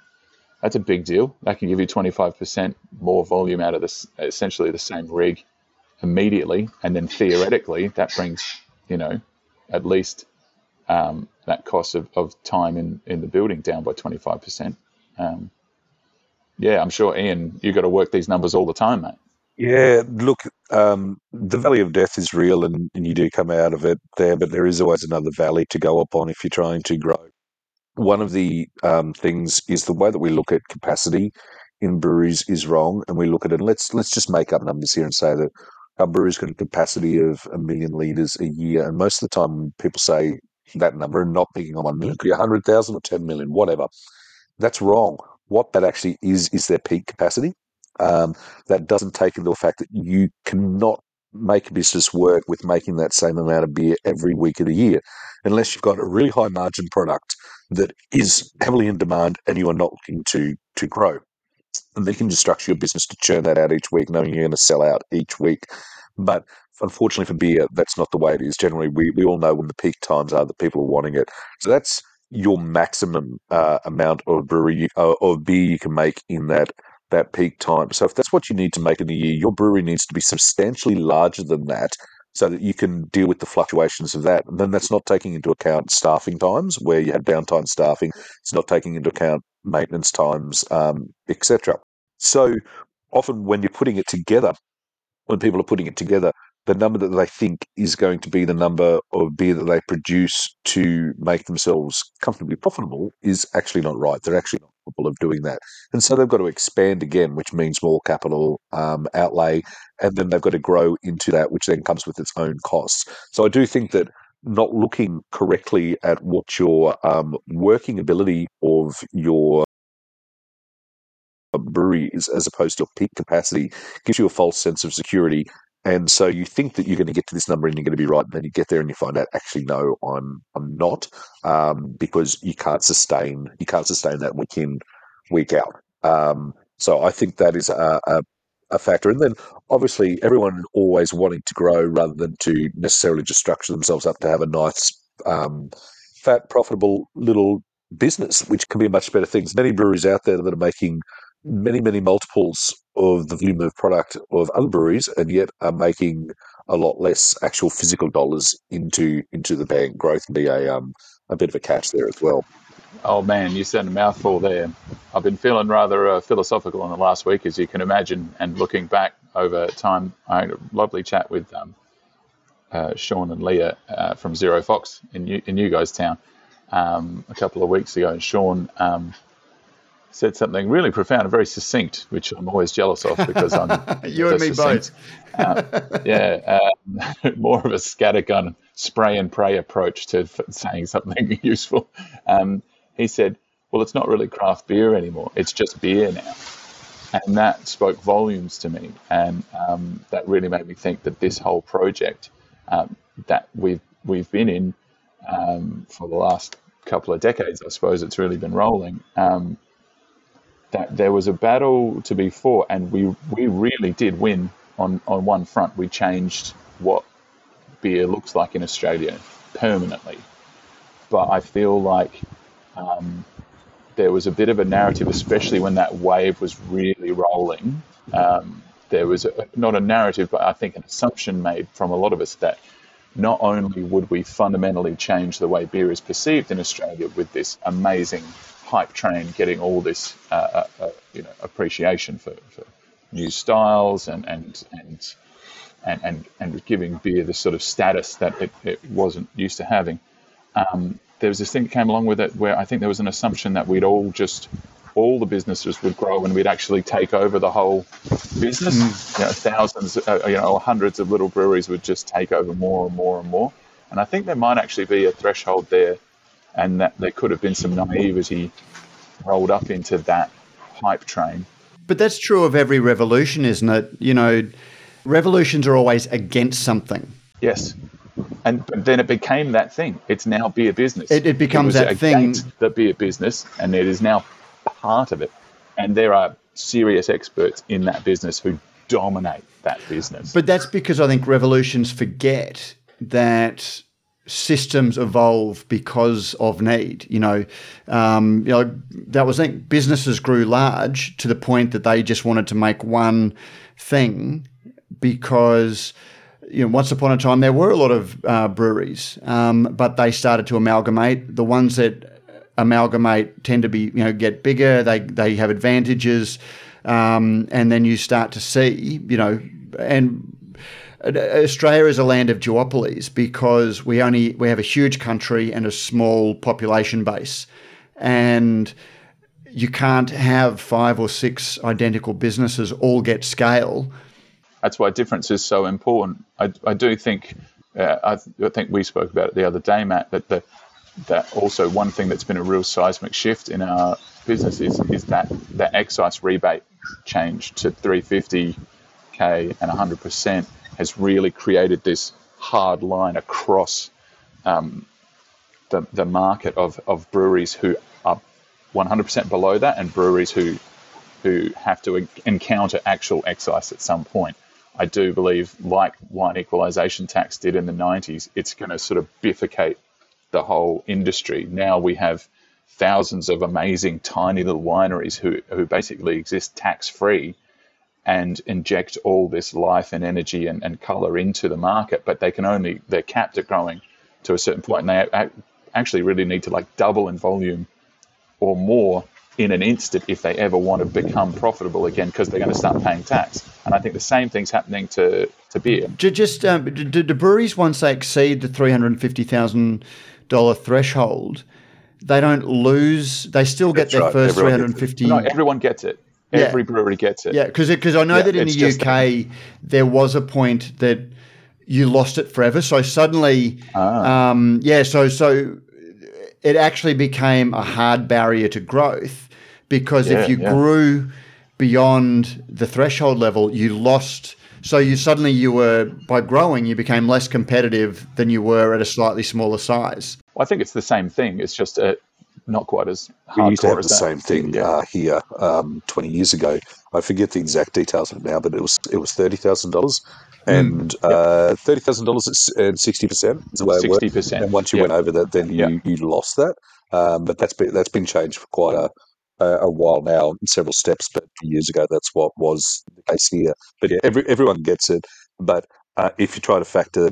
Speaker 2: that's a big deal. That can give you 25% more volume out of this, essentially the same rig immediately, and then theoretically that brings, you know, at least um, that cost of, of time in, in the building down by 25%. Um, yeah, I'm sure, Ian, you've got to work these numbers all the time, mate.
Speaker 3: Yeah, look, um, the valley of death is real, and, and you do come out of it there, but there is always another valley to go up on if you're trying to grow. One of the um, things is the way that we look at capacity in breweries is wrong, and we look at it. Let's let's just make up numbers here and say that our brewery's got a capacity of a million liters a year, and most of the time people say that number and not picking on one million, could be a hundred thousand or ten million, whatever. That's wrong. What that actually is is their peak capacity. Um, that doesn't take into the fact that you cannot make a business work with making that same amount of beer every week of the year, unless you've got a really high margin product that is heavily in demand and you are not looking to to grow. And then you can just structure your business to churn that out each week, knowing you're going to sell out each week. But unfortunately for beer, that's not the way it is. Generally, we, we all know when the peak times are that people are wanting it. So that's your maximum uh, amount of brewery uh, of beer you can make in that that peak time. So if that's what you need to make in a year, your brewery needs to be substantially larger than that so that you can deal with the fluctuations of that. And then that's not taking into account staffing times where you have downtime staffing. It's not taking into account maintenance times, um, etc. So often when you're putting it together, when people are putting it together, the number that they think is going to be the number of beer that they produce to make themselves comfortably profitable is actually not right. They're actually not capable of doing that. And so they've got to expand again, which means more capital um, outlay. And then they've got to grow into that, which then comes with its own costs. So I do think that not looking correctly at what your um, working ability of your brewery is as opposed to your peak capacity gives you a false sense of security and so you think that you're going to get to this number and you're going to be right, and then you get there and you find out actually no, I'm I'm not, um, because you can't sustain you can't sustain that week in, week out. Um, so I think that is a, a, a factor. And then obviously everyone always wanting to grow rather than to necessarily just structure themselves up to have a nice, um, fat, profitable little business, which can be a much better thing. There's many breweries out there that are making many, many multiples of the volume of product of other breweries, and yet are making a lot less actual physical dollars into into the bank. Growth can be a um, a bit of a catch there as well.
Speaker 2: Oh man, you said a mouthful there. I've been feeling rather uh, philosophical in the last week, as you can imagine, and looking back over time. I had a lovely chat with um, uh, Sean and Leah uh, from Zero Fox in you, in you guys' town um, a couple of weeks ago. And Sean um, said something really profound and very succinct, which I'm always jealous of because I'm [LAUGHS]
Speaker 1: You and me
Speaker 2: succinct. Uh, yeah, uh, [LAUGHS] more of a scattergun spray and pray approach to f- saying something [LAUGHS] useful. Um, he said, well, it's not really craft beer anymore. It's just beer now. And that spoke volumes to me. And um, that really made me think that this whole project um, that we've, we've been in um, for the last couple of decades, I suppose it's really been rolling, um, that there was a battle to be fought. And we, we really did win on, on one front. We changed what beer looks like in Australia permanently. But I feel like um, there was a bit of a narrative, especially when that wave was really rolling. Um, there was a, not a narrative, but I think an assumption made from a lot of us that not only would we fundamentally change the way beer is perceived in Australia with this amazing hype train getting all this uh, uh, uh, you know appreciation for, for new styles and and and and and, and giving beer the sort of status that it, it wasn't used to having. Um, there was this thing that came along with it where I think there was an assumption that we'd all just all the businesses would grow and we'd actually take over the whole business. Mm. You know, thousands, uh, you know, hundreds of little breweries would just take over more and more and more. And I think there might actually be a threshold there, and that there could have been some naivety rolled up into that hype train.
Speaker 1: But that's true of every revolution, isn't it? You know, revolutions are always against something.
Speaker 2: Yes and then it became that thing. It's now beer business.
Speaker 1: It, it becomes it that thing.
Speaker 2: The beer business, and it is now part of it. And there are serious experts in that business who dominate that business.
Speaker 1: But that's because I think revolutions forget that systems evolve because of need. You know, um, you know that was I think businesses grew large to the point that they just wanted to make one thing because you know, once upon a time there were a lot of uh, breweries, um, but they started to amalgamate. The ones that amalgamate tend to be, you know, get bigger. They they have advantages, um, and then you start to see, you know, and Australia is a land of duopolies because we only we have a huge country and a small population base, and you can't have five or six identical businesses all get scale
Speaker 2: that's why difference is so important. I, I do think, uh, I, th- I, think we spoke about it the other day, Matt, that the, that also one thing that's been a real seismic shift in our business is, is that that excise rebate change to 350k and 100% has really created this hard line across um, the, the market of, of breweries who are 100% below that and breweries who who have to encounter actual excise at some point. I do believe, like wine equalisation tax did in the 90s, it's going to sort of bifurcate the whole industry. Now we have thousands of amazing tiny little wineries who, who basically exist tax free and inject all this life and energy and, and color into the market, but they can only, they're capped at growing to a certain point, and they actually really need to like double in volume or more in an instant if they ever want to become profitable again because they're going to start paying tax. And I think the same thing's happening to, to beer.
Speaker 1: Just um, do, do breweries, once they exceed the $350,000 threshold, they don't lose, they still get That's their right. first everyone 350
Speaker 2: No, everyone gets it. Yeah. Every brewery gets it.
Speaker 1: Yeah, because because I know yeah, that in the UK there was a point that you lost it forever. So suddenly, ah. um, yeah, so so it actually became a hard barrier to growth because yeah, if you yeah. grew beyond the threshold level, you lost. So you suddenly you were by growing, you became less competitive than you were at a slightly smaller size.
Speaker 2: Well, I think it's the same thing. It's just a, uh, not quite as
Speaker 3: hardcore we used to have the that. same thing yeah. uh, here um, 20 years ago. I forget the exact details of it now, but it was it was thirty thousand dollars, hmm. and mm, uh, thirty thousand dollars and sixty percent is the way it worked. percent. And once you yep. went over that, then you, you lost that. Um, but that's been that's been changed for quite a uh, a while now, several steps, but years ago that's what was the case here. But yeah, every, everyone gets it. But uh, if you try to factor,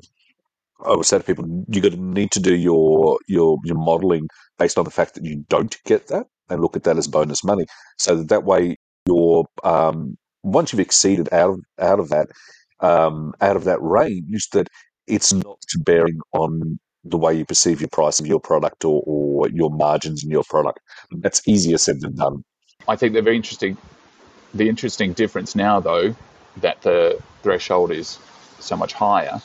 Speaker 3: I would say to people, you're going to need to do your your your modelling based on the fact that you don't get that, and look at that as bonus money. So that, that way, you're um, once you've exceeded out of out of that um, out of that range, that it's not bearing on the way you perceive your price of your product or, or your margins in your product. That's easier said than done.
Speaker 2: I think the very interesting, the interesting difference now, though, that the threshold is so much higher,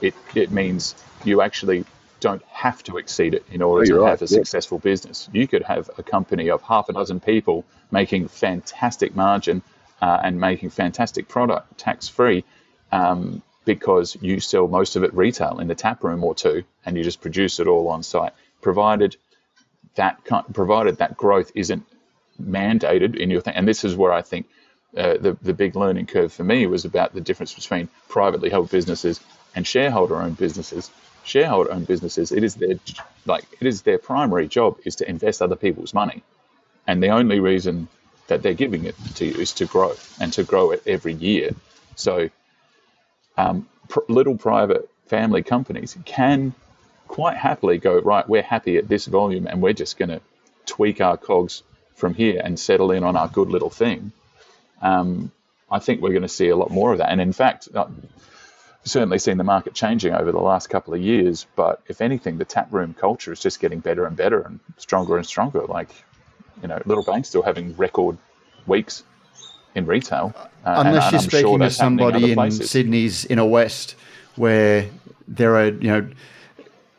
Speaker 2: it, it means you actually don't have to exceed it in order
Speaker 3: Oh,
Speaker 2: to
Speaker 3: you're
Speaker 2: have a
Speaker 3: yeah.
Speaker 2: successful business. You could have a company of half a dozen people making fantastic margin uh, and making fantastic product tax free um, because you sell most of it retail in the tap room or two, and you just produce it all on site, provided that provided that growth isn't mandated in your thing. And this is where I think uh, the the big learning curve for me was about the difference between privately held businesses and shareholder owned businesses. Shareholder owned businesses, it is their like it is their primary job is to invest other people's money, and the only reason that they're giving it to you is to grow and to grow it every year. So, um, pr- little private family companies can quite happily go right. We're happy at this volume, and we're just going to tweak our cogs from here and settle in on our good little thing. Um, I think we're going to see a lot more of that. And in fact, I've certainly seen the market changing over the last couple of years. But if anything, the tap room culture is just getting better and better and stronger and stronger. Like, you know, Little Bank's still having record weeks in retail. Uh,
Speaker 1: Unless
Speaker 2: and
Speaker 1: you're
Speaker 2: sure
Speaker 1: speaking to somebody in. Sydney's inner west where there are, you know,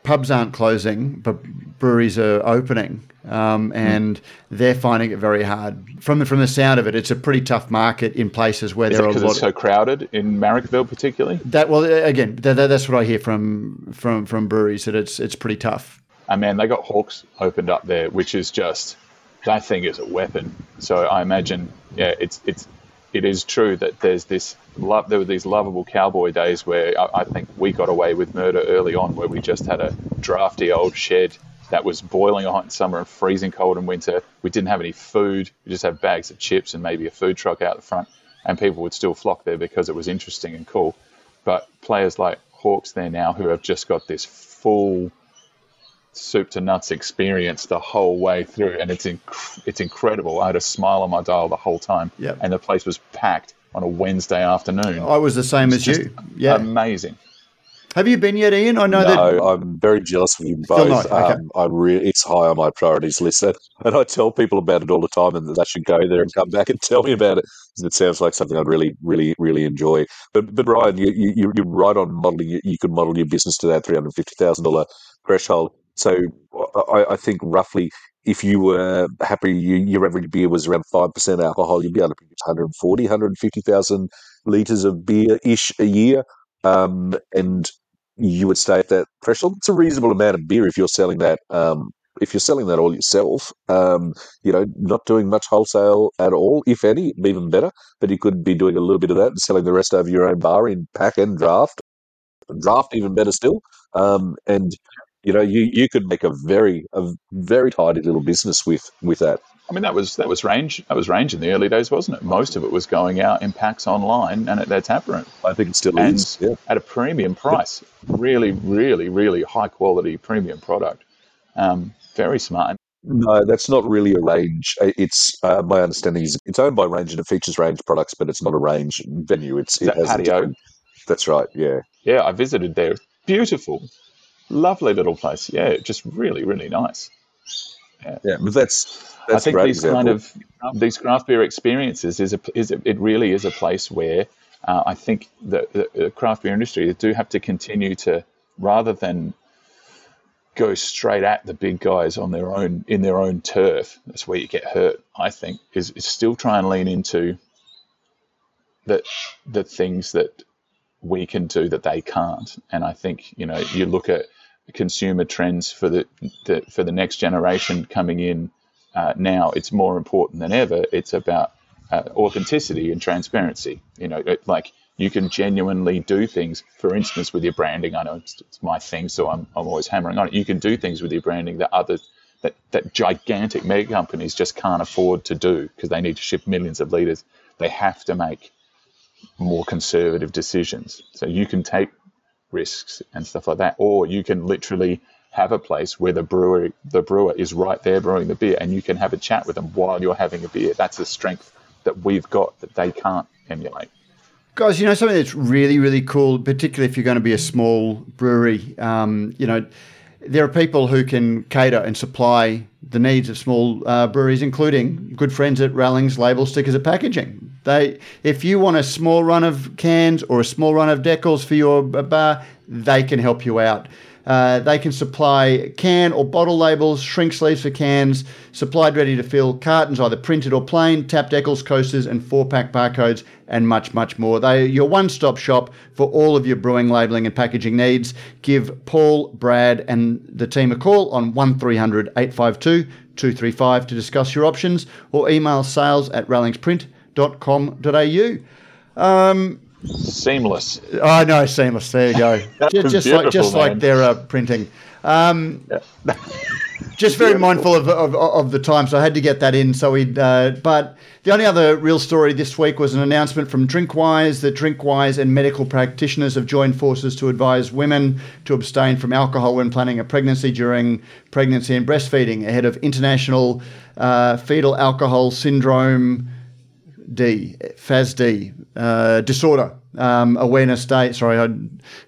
Speaker 1: pubs aren't closing, but breweries are opening. Um,
Speaker 2: Hmm.
Speaker 1: and they're finding it very hard. From the, from the sound of it, it's a pretty tough market in places where
Speaker 2: Is
Speaker 1: there are a
Speaker 2: because
Speaker 1: lot
Speaker 2: it's so crowded in Marrickville, particularly?
Speaker 1: that. Well, again, that, that- that's what I hear from from from breweries that it's it's pretty tough.
Speaker 2: I mean, they got Hawke's opened up there, which is just that thing is a weapon. So I imagine, yeah, it's it's it is true that there's this love. There were these lovable cowboy days where I, I think we got away with murder early on, where we just had a drafty old shed that was boiling hot in summer and freezing cold in winter. We didn't have any food. We just had bags of chips and maybe a food truck out the front, and people would still flock there because it was interesting and cool. But players like Hawke's there now, who have just got this full soup to nuts experience the whole way through, and it's inc- it's incredible. I had a smile on my dial the whole time,
Speaker 1: Yep.
Speaker 2: and the place was packed on a Wednesday afternoon.
Speaker 1: I was the same as you. Yeah.
Speaker 2: amazing.
Speaker 1: Have you been yet, Ian? I know that.
Speaker 3: I'm very jealous of you both.
Speaker 1: not, okay.
Speaker 3: Um, I re- it's high on my priorities list, and, and I tell people about it all the time, and they should go there and come back and tell me about it. 'cause It sounds like something I'd really, really, really enjoy. But, but Ryan, you, you, you- you're right on modelling. You, you could model your business to that three hundred fifty thousand dollar threshold. So I, I think roughly, if you were happy, you, your average beer was around five percent alcohol, you'd be able to produce 140, 150,000 liters of beer ish a year. Um, and you would stay at that threshold. It's a reasonable amount of beer if you're selling that. Um, if you're selling that all yourself, um, you know, not doing much wholesale at all, if any, even better. But you could be doing a little bit of that and selling the rest over your own bar in pack and draft. Draft even better still. Um, and you know, you, you could make a very a very tidy little business with with that.
Speaker 2: I mean, that was that was range. That was range in the early days, wasn't it? Most of it was going out in packs online and at their tap room
Speaker 3: I think it still
Speaker 2: and
Speaker 3: is. Yeah.
Speaker 2: at a premium price. Really, really, really high quality premium product. Um, very smart.
Speaker 3: No, that's not really a range. It's uh, my understanding is it's owned by Range and it features Range products, but it's not a Range venue. It's it
Speaker 2: That
Speaker 3: has
Speaker 2: patio?
Speaker 3: That's right. Yeah.
Speaker 2: Yeah, I visited there. Beautiful, lovely little place. Yeah, just really, really nice.
Speaker 3: Yeah, but that's that's
Speaker 2: I think these
Speaker 3: example.
Speaker 2: kind of these craft beer experiences is a, is a, it really is a place where uh, I think the, the, the craft beer industry do have to continue to rather than go straight at the big guys on their own in their own turf. That's where you get hurt. I think is, is still try and lean into the the things that we can do that they can't. And I think you know you look at consumer trends for the, the for the next generation coming in uh, now. It's more important than ever. It's about uh, authenticity and transparency. You know, it, like you can genuinely do things. For instance, with your branding, I know it's, it's my thing, so I'm, I'm always hammering on it. You can do things with your branding that other that, that gigantic mega companies just can't afford to do because they need to ship millions of liters. They have to make more conservative decisions. So you can take risks and stuff like that, or you can literally have a place where the brewer the brewer is right there brewing the beer, and you can have a chat with them while you're having a beer. That's a strength that we've got that they can't emulate.
Speaker 1: Guys, you know something that's really, really cool, particularly if you're going to be a small brewery. Um, you know, there are people who can cater and supply the needs of small uh, breweries, including good friends at Rallings, label stickers, and packaging. They, if you want a small run of cans or a small run of decals for your bar, they can help you out. Uh, they can supply can or bottle labels, shrink sleeves for cans, supplied ready to fill, cartons either printed or plain, tap decals, coasters, and four pack barcodes, and much, much more. They are your one stop shop for all of your brewing, labelling, and packaging needs. Give Paul, Brad, and the team a call on 1300 852 235 to discuss your options or email sales at rallingsprint.com.au. Um,
Speaker 2: Seamless.
Speaker 1: Oh no, seamless. There you go. [LAUGHS] just, just like just
Speaker 2: beautiful,
Speaker 1: like
Speaker 2: man.
Speaker 1: they're uh, printing. Um, [LAUGHS] just very mindful of, of, of the time, so I had to get that in. So we, uh, but the only other real story this week was an announcement from DrinkWise that DrinkWise and medical practitioners have joined forces to advise women to abstain from alcohol when planning a pregnancy during pregnancy and breastfeeding ahead of International uh, Fetal Alcohol Syndrome D, FASD, uh, disorder um, awareness day. Sorry, I,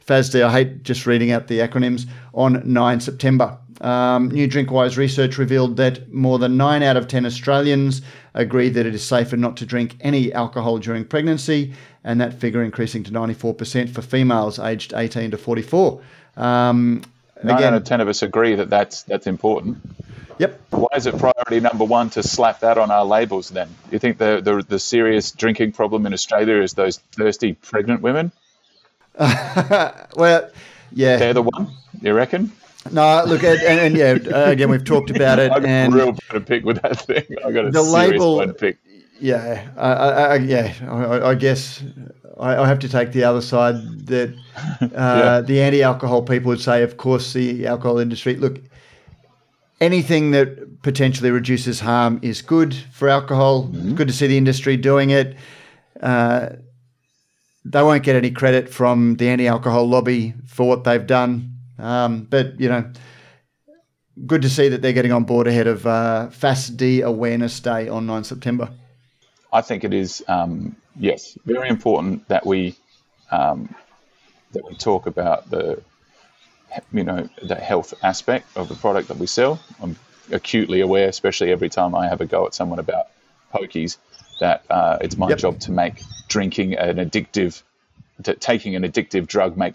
Speaker 1: FASD, I hate just reading out the acronyms, on 9 September. Um, new DrinkWise research revealed that more than 9 out of 10 Australians agree that it is safer not to drink any alcohol during pregnancy, and that figure increasing to 94% for females aged 18 to 44. Um,
Speaker 2: Nine
Speaker 1: again,
Speaker 2: out of ten of us agree that that's that's important.
Speaker 1: yep.
Speaker 2: Why is it priority number one to slap that on our labels? Then you think the the, the serious drinking problem in Australia is those thirsty pregnant women? [LAUGHS]
Speaker 1: Well, yeah.
Speaker 2: They're the one. You reckon?
Speaker 1: No, look, and, and, and yeah, again, we've talked about it. [LAUGHS]
Speaker 2: I got
Speaker 1: and
Speaker 2: a real bone to pick with that thing. I got a
Speaker 1: The
Speaker 2: serious
Speaker 1: label-
Speaker 2: bone to pick.
Speaker 1: Yeah, I, I, I, yeah. I, I guess I, I have to take the other side that [LAUGHS] uh,
Speaker 2: Yeah.
Speaker 1: the anti-alcohol people would say. Of course, the alcohol industry. Look, anything that potentially reduces harm is good for alcohol. It's good to see the industry doing it. Uh, they won't get any credit from the anti-alcohol lobby for what they've done. Um, but you know, good to see that they're getting on board ahead of uh, FASD Awareness Day on 9 September.
Speaker 2: I think it is um, yes, very important that we um, that we talk about the you know the health aspect of the product that we sell. I'm acutely aware, especially every time I have a go at someone about pokies, that uh, it's my
Speaker 1: Yep.
Speaker 2: job to make drinking an addictive, to taking an addictive drug make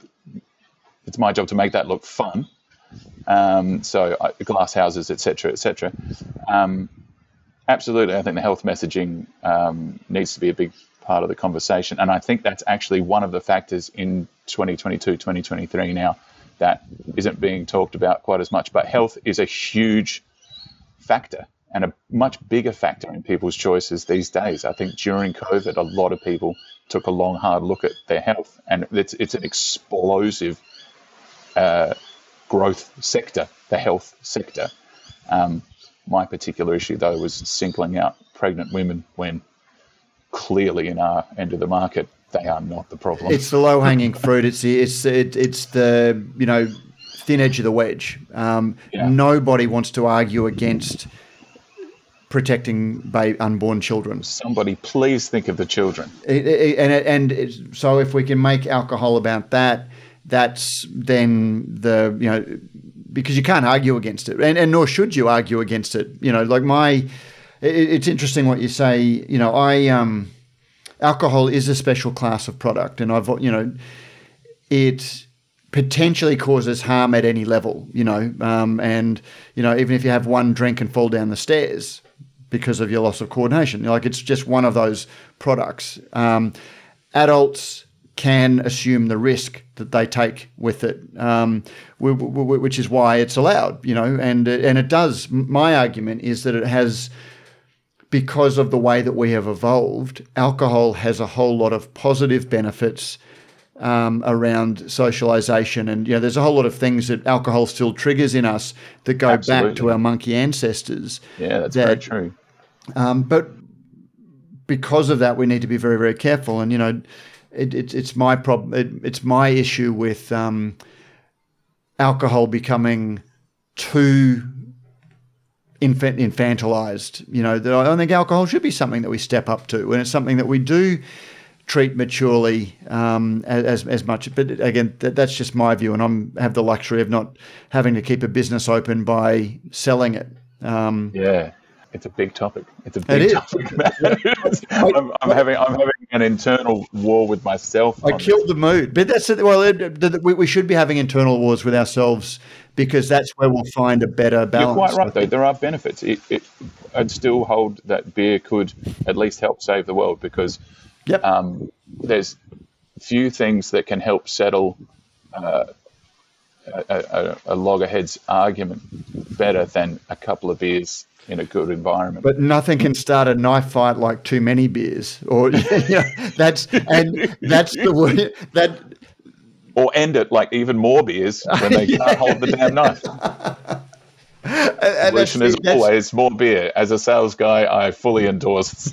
Speaker 2: it's my job to make that look fun. Um, so I, glass houses, etc., etc. Um, absolutely, I think the health messaging um, needs to be a big part of the conversation, and I think that's actually one of the factors in 2022, 2023 now that isn't being talked about quite as much. But health is a huge factor and a much bigger factor in people's choices these days. I think during COVID, a lot of people took a long, hard look at their health, and it's it's an explosive uh, growth sector, the health sector. Um, my particular issue, though, was singling out pregnant women when clearly in our end of the market they are not the problem.
Speaker 1: It's the low hanging fruit. It's the it's it, it's the you know thin edge of the wedge. Um,
Speaker 2: Yeah.
Speaker 1: Nobody wants to argue against protecting ba- unborn children.
Speaker 2: Somebody, please think of the children.
Speaker 1: It, it, and and so if we can make alcohol about that, that's then the you know because you can't argue against it, and, and nor should you argue against it. You know, like my, it, it's interesting what you say. You know, I um, alcohol is a special class of product, and I've you know, it potentially causes harm at any level. You know, um, and you know even if you have one drink and fall down the stairs because of your loss of coordination, like it's just one of those products. Um, adults can assume the risk that they take with it, um, wh- wh- which is why it's allowed, you know, and and it does. My argument is that it has, because of the way that we have evolved, alcohol has a whole lot of positive benefits um, around socialization, and you know, there's a whole lot of things that alcohol still triggers in us that go back to our monkey ancestors.
Speaker 2: Yeah, that's very true.
Speaker 1: um, but because of that, we need to be very, very careful. And you know, it, it, it's my problem. It, it's my issue with um, alcohol becoming too infant, infantilized. You know, that I don't think alcohol should be something that we step up to, and it's something that we do treat maturely um, as as much. But again, that, that's just my view, and I'm have the luxury of not having to keep a business open by selling it. Um,
Speaker 2: Yeah. It's a big topic. It's a big topic. [LAUGHS] [LAUGHS] I'm, I'm, having I'm having an internal war with myself.
Speaker 1: I killed this. the mood, but that's it. Well, it, we, we should be having internal wars with ourselves because that's where we'll find a better balance.
Speaker 2: You're quite right, though. There are benefits. It, it, I'd still hold that beer could at least help save the world because yep. um, there's few things that can help settle uh, a, a, a, loggerhead's argument better than a couple of beers in a good environment.
Speaker 1: But nothing can start a knife fight like too many beers, or [LAUGHS] you know, that's and that's the word that.
Speaker 2: Or end it like even more beers when they [LAUGHS] can't hold the damn knife. And Solution is always more beer. As a sales guy, I fully endorse.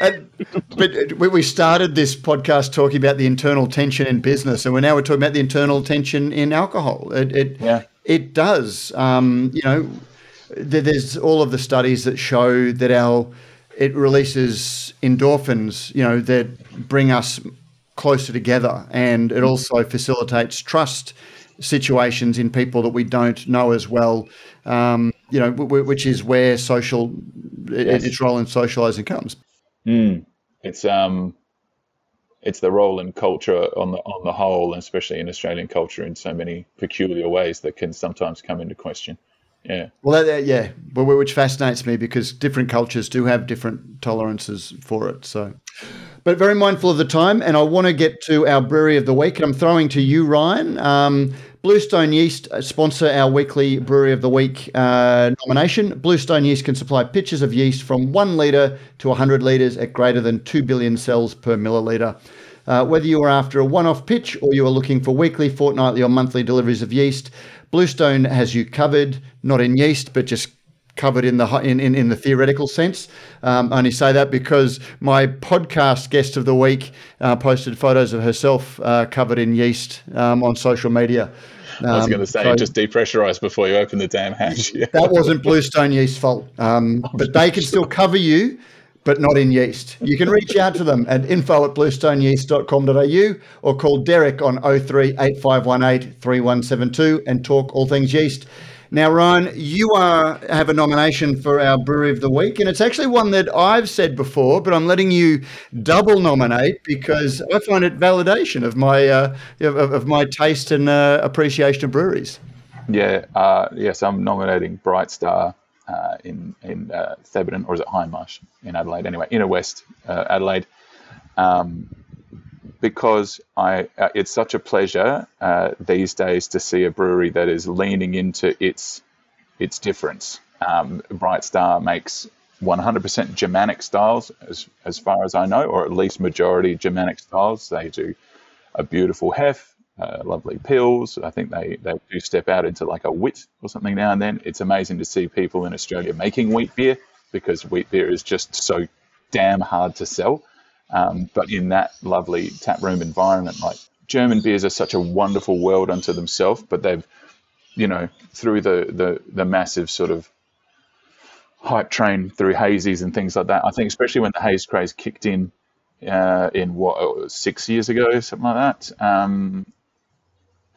Speaker 1: and, but we started this podcast talking about the internal tension in business, and we're now we're talking about the internal tension in alcohol. It it,
Speaker 2: yeah.
Speaker 1: it does. Um, you know, there's all of the studies that show that our it releases endorphins. You know that bring us closer together, and it also facilitates trust situations in people that we don't know as well. Um, you know, which is where social yes. its role in socializing comes.
Speaker 2: Mm. It's um, it's the role in culture on the on the whole, and especially in Australian culture, in so many peculiar ways that can sometimes come into question. Yeah.
Speaker 1: Well, that, yeah, which fascinates me because different cultures do have different tolerances for it. So, but very mindful of the time, and I want to get to our brewery of the week. And I'm throwing to you, Ryan. Um, Bluestone Yeast sponsor our weekly Brewery of the Week uh, nomination. Bluestone Yeast can supply pitchers of yeast from one litre to 100 litres at greater than 2 billion cells per milliliter. Uh, whether you are after a one off pitch or you are looking for weekly, fortnightly, or monthly deliveries of yeast, Bluestone has you covered, not in yeast, but just covered in the in, in, in the theoretical sense. Um, I only say that because my podcast guest of the week uh, posted photos of herself uh, covered in yeast um, on social media.
Speaker 2: Um, I was going to say, so just depressurize before you open the damn hatch.
Speaker 1: that wasn't Bluestone Yeast's fault, um, [LAUGHS] but they can still cover you. But not in yeast. You can reach out to them at info at bluestoneyeast.com.au or call Derek on 03 8518 3172 and talk all things yeast. Now, Ryan, you are have a nomination for our Brewery of the Week, and it's actually one that I've said before, but I'm letting you double nominate because I find it validation of my uh, of, of, my taste and uh, appreciation of breweries.
Speaker 2: Yeah, uh, yes, I'm nominating Bright Star uh, in in uh, Thebarton, or is it Hindmarsh in Adelaide? Anyway, Inner West uh, Adelaide. Um, because I uh, it's such a pleasure uh, these days to see a brewery that is leaning into its its difference. Um, Bright Star makes 100% Germanic styles, as as far as I know, or at least majority Germanic styles. They do a beautiful hef, uh, lovely pils. I think they they do step out into like a wit or something now and then. It's amazing to see people in Australia making wheat beer because wheat beer is just so damn hard to sell. Um, but in that lovely tap room environment, like German beers are such a wonderful world unto themselves, but they've, you know, through the, the, the massive sort of hype train through hazies and things like that. I think especially when the haze craze kicked in uh, in what six years ago, something like that. Um,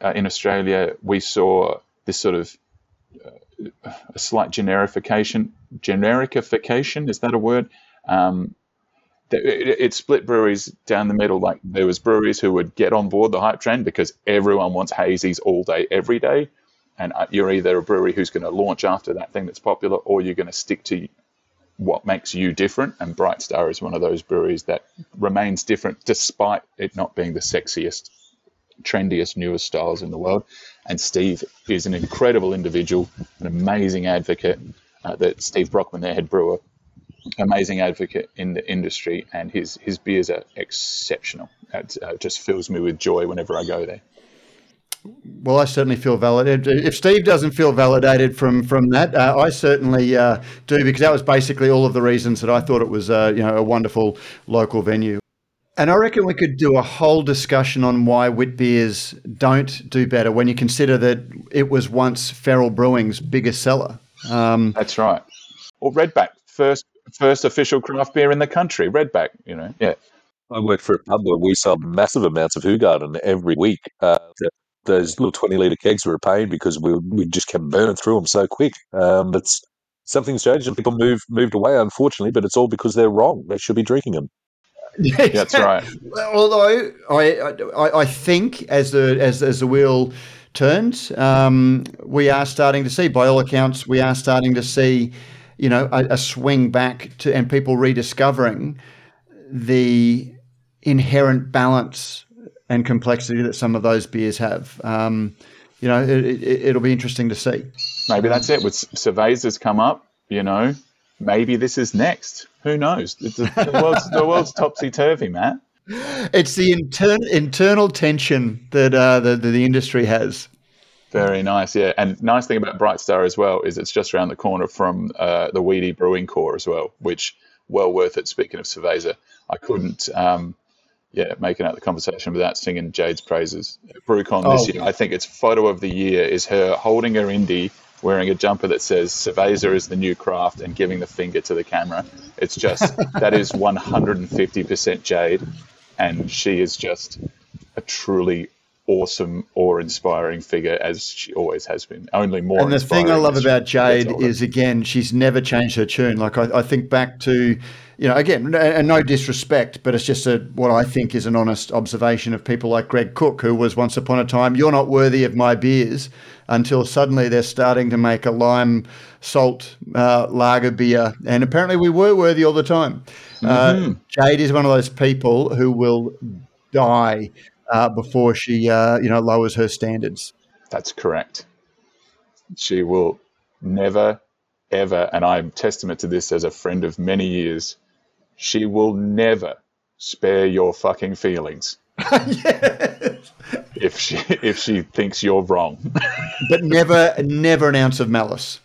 Speaker 2: uh, in Australia, we saw this sort of uh, a slight generification. Genericification is that a word? Um, it, it, split breweries down the middle. Like there was breweries who would get on board the hype train because everyone wants hazies all day, every day, and uh, you're either a brewery who's going to launch after that thing that's popular, or you're going to stick to what makes you different. And Bright Star is one of those breweries that remains different despite it not being the sexiest, trendiest, newest styles in the world. And Steve is an incredible individual, an amazing advocate. Uh, that Steve Brockman, their head brewer, amazing advocate in the industry, and his his beers are exceptional. It uh, just fills me with joy whenever I go there.
Speaker 1: Well, I certainly feel validated. If Steve doesn't feel validated from from that, uh, I certainly uh, do because that was basically all of the reasons that I thought it was uh, you know a wonderful local venue. And I reckon we could do a whole discussion on why wit beers don't do better when you consider that it was once Feral Brewing's biggest seller.
Speaker 2: Um, That's right. Or Redback, first first official craft beer in the country, Redback. You know, yeah.
Speaker 3: I worked for a pub where we sold massive amounts of Hoegaarden every week. Uh, those little twenty liter kegs were a pain because we we just kept burning through them so quick. Um, it's something's changed and people move moved away, unfortunately. But it's all because they're wrong. They should be drinking them. [LAUGHS]
Speaker 2: That's right.
Speaker 1: Although I, I, I think as the as, as the wheel turns, um, we are starting to see, by all accounts, we are starting to see, you know, a, a swing back to and people rediscovering the inherent balance and complexity that some of those beers have. Um, you know, it, it, it'll be interesting to see.
Speaker 2: Maybe that's it. With Cerveza's come up, you know, maybe this is next. Who knows? The, the world's, the world's topsy turvy, Matt.
Speaker 1: It's the intern, internal tension that uh, the, the, the industry has.
Speaker 2: Very nice, yeah. And nice thing about Bright Star as well is it's just around the corner from uh, the Wheaty Brewing Corps as well, which well worth it. Speaking of Cerveza, I couldn't, um, yeah, making out the conversation without singing Jade's praises. BrewCon oh. this year, I think its photo of the year is her holding her indie wearing a jumper that says Cerveza is the new craft and giving the finger to the camera. It's just that is 150% Jade, and she is just a truly awesome awe inspiring figure as she always has been. Only more.
Speaker 1: And the thing I love about Jade is again, she's never changed her tune. Like I, I think back to you know, again, and no disrespect, but it's just a, what I think is an honest observation of people like Greg Koch, who was once upon a time, you're not worthy of my beers, until suddenly they're starting to make a lime salt uh, lager beer. And apparently we were worthy all the time. Uh, mm-hmm. Uh, Jade is one of those people who will die uh, before she, uh, you know, lowers her standards.
Speaker 2: That's correct. She will never, ever, and I'm testament to this as a friend of many years, she will never spare your fucking feelings. [LAUGHS] yes. If she if she thinks you're wrong. [LAUGHS]
Speaker 1: but never never an ounce of malice.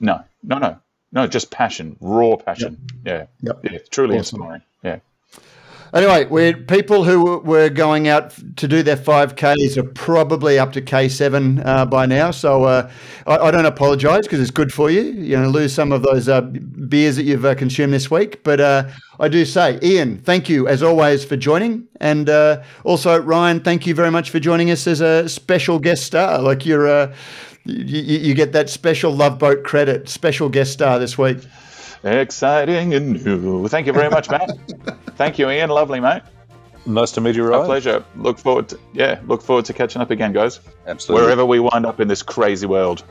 Speaker 2: No, no, no. No, just passion, raw passion. Yep. Yeah. Yep. Yeah. Truly awesome. inspiring. Yeah.
Speaker 1: Anyway, we're people who were going out to do their 5Ks are probably up to K7 uh, by now. So uh, I, I, don't apologise because it's good for you. Going to lose some of those uh, beers that you've uh, consumed this week. But uh, I do say, Ian, thank you as always for joining. And uh, also, Ryan, thank you very much for joining us as a special guest star. Like you're, you, you get that special Love Boat credit, special guest star this week
Speaker 2: exciting and new. Thank you very much, Matt. [LAUGHS] Thank you, Ian. Lovely, mate.
Speaker 3: Nice to meet you, Ryan.
Speaker 2: A pleasure. Look forward to yeah, look forward to catching up again, guys.
Speaker 3: Absolutely.
Speaker 2: Wherever we wind up in this crazy world.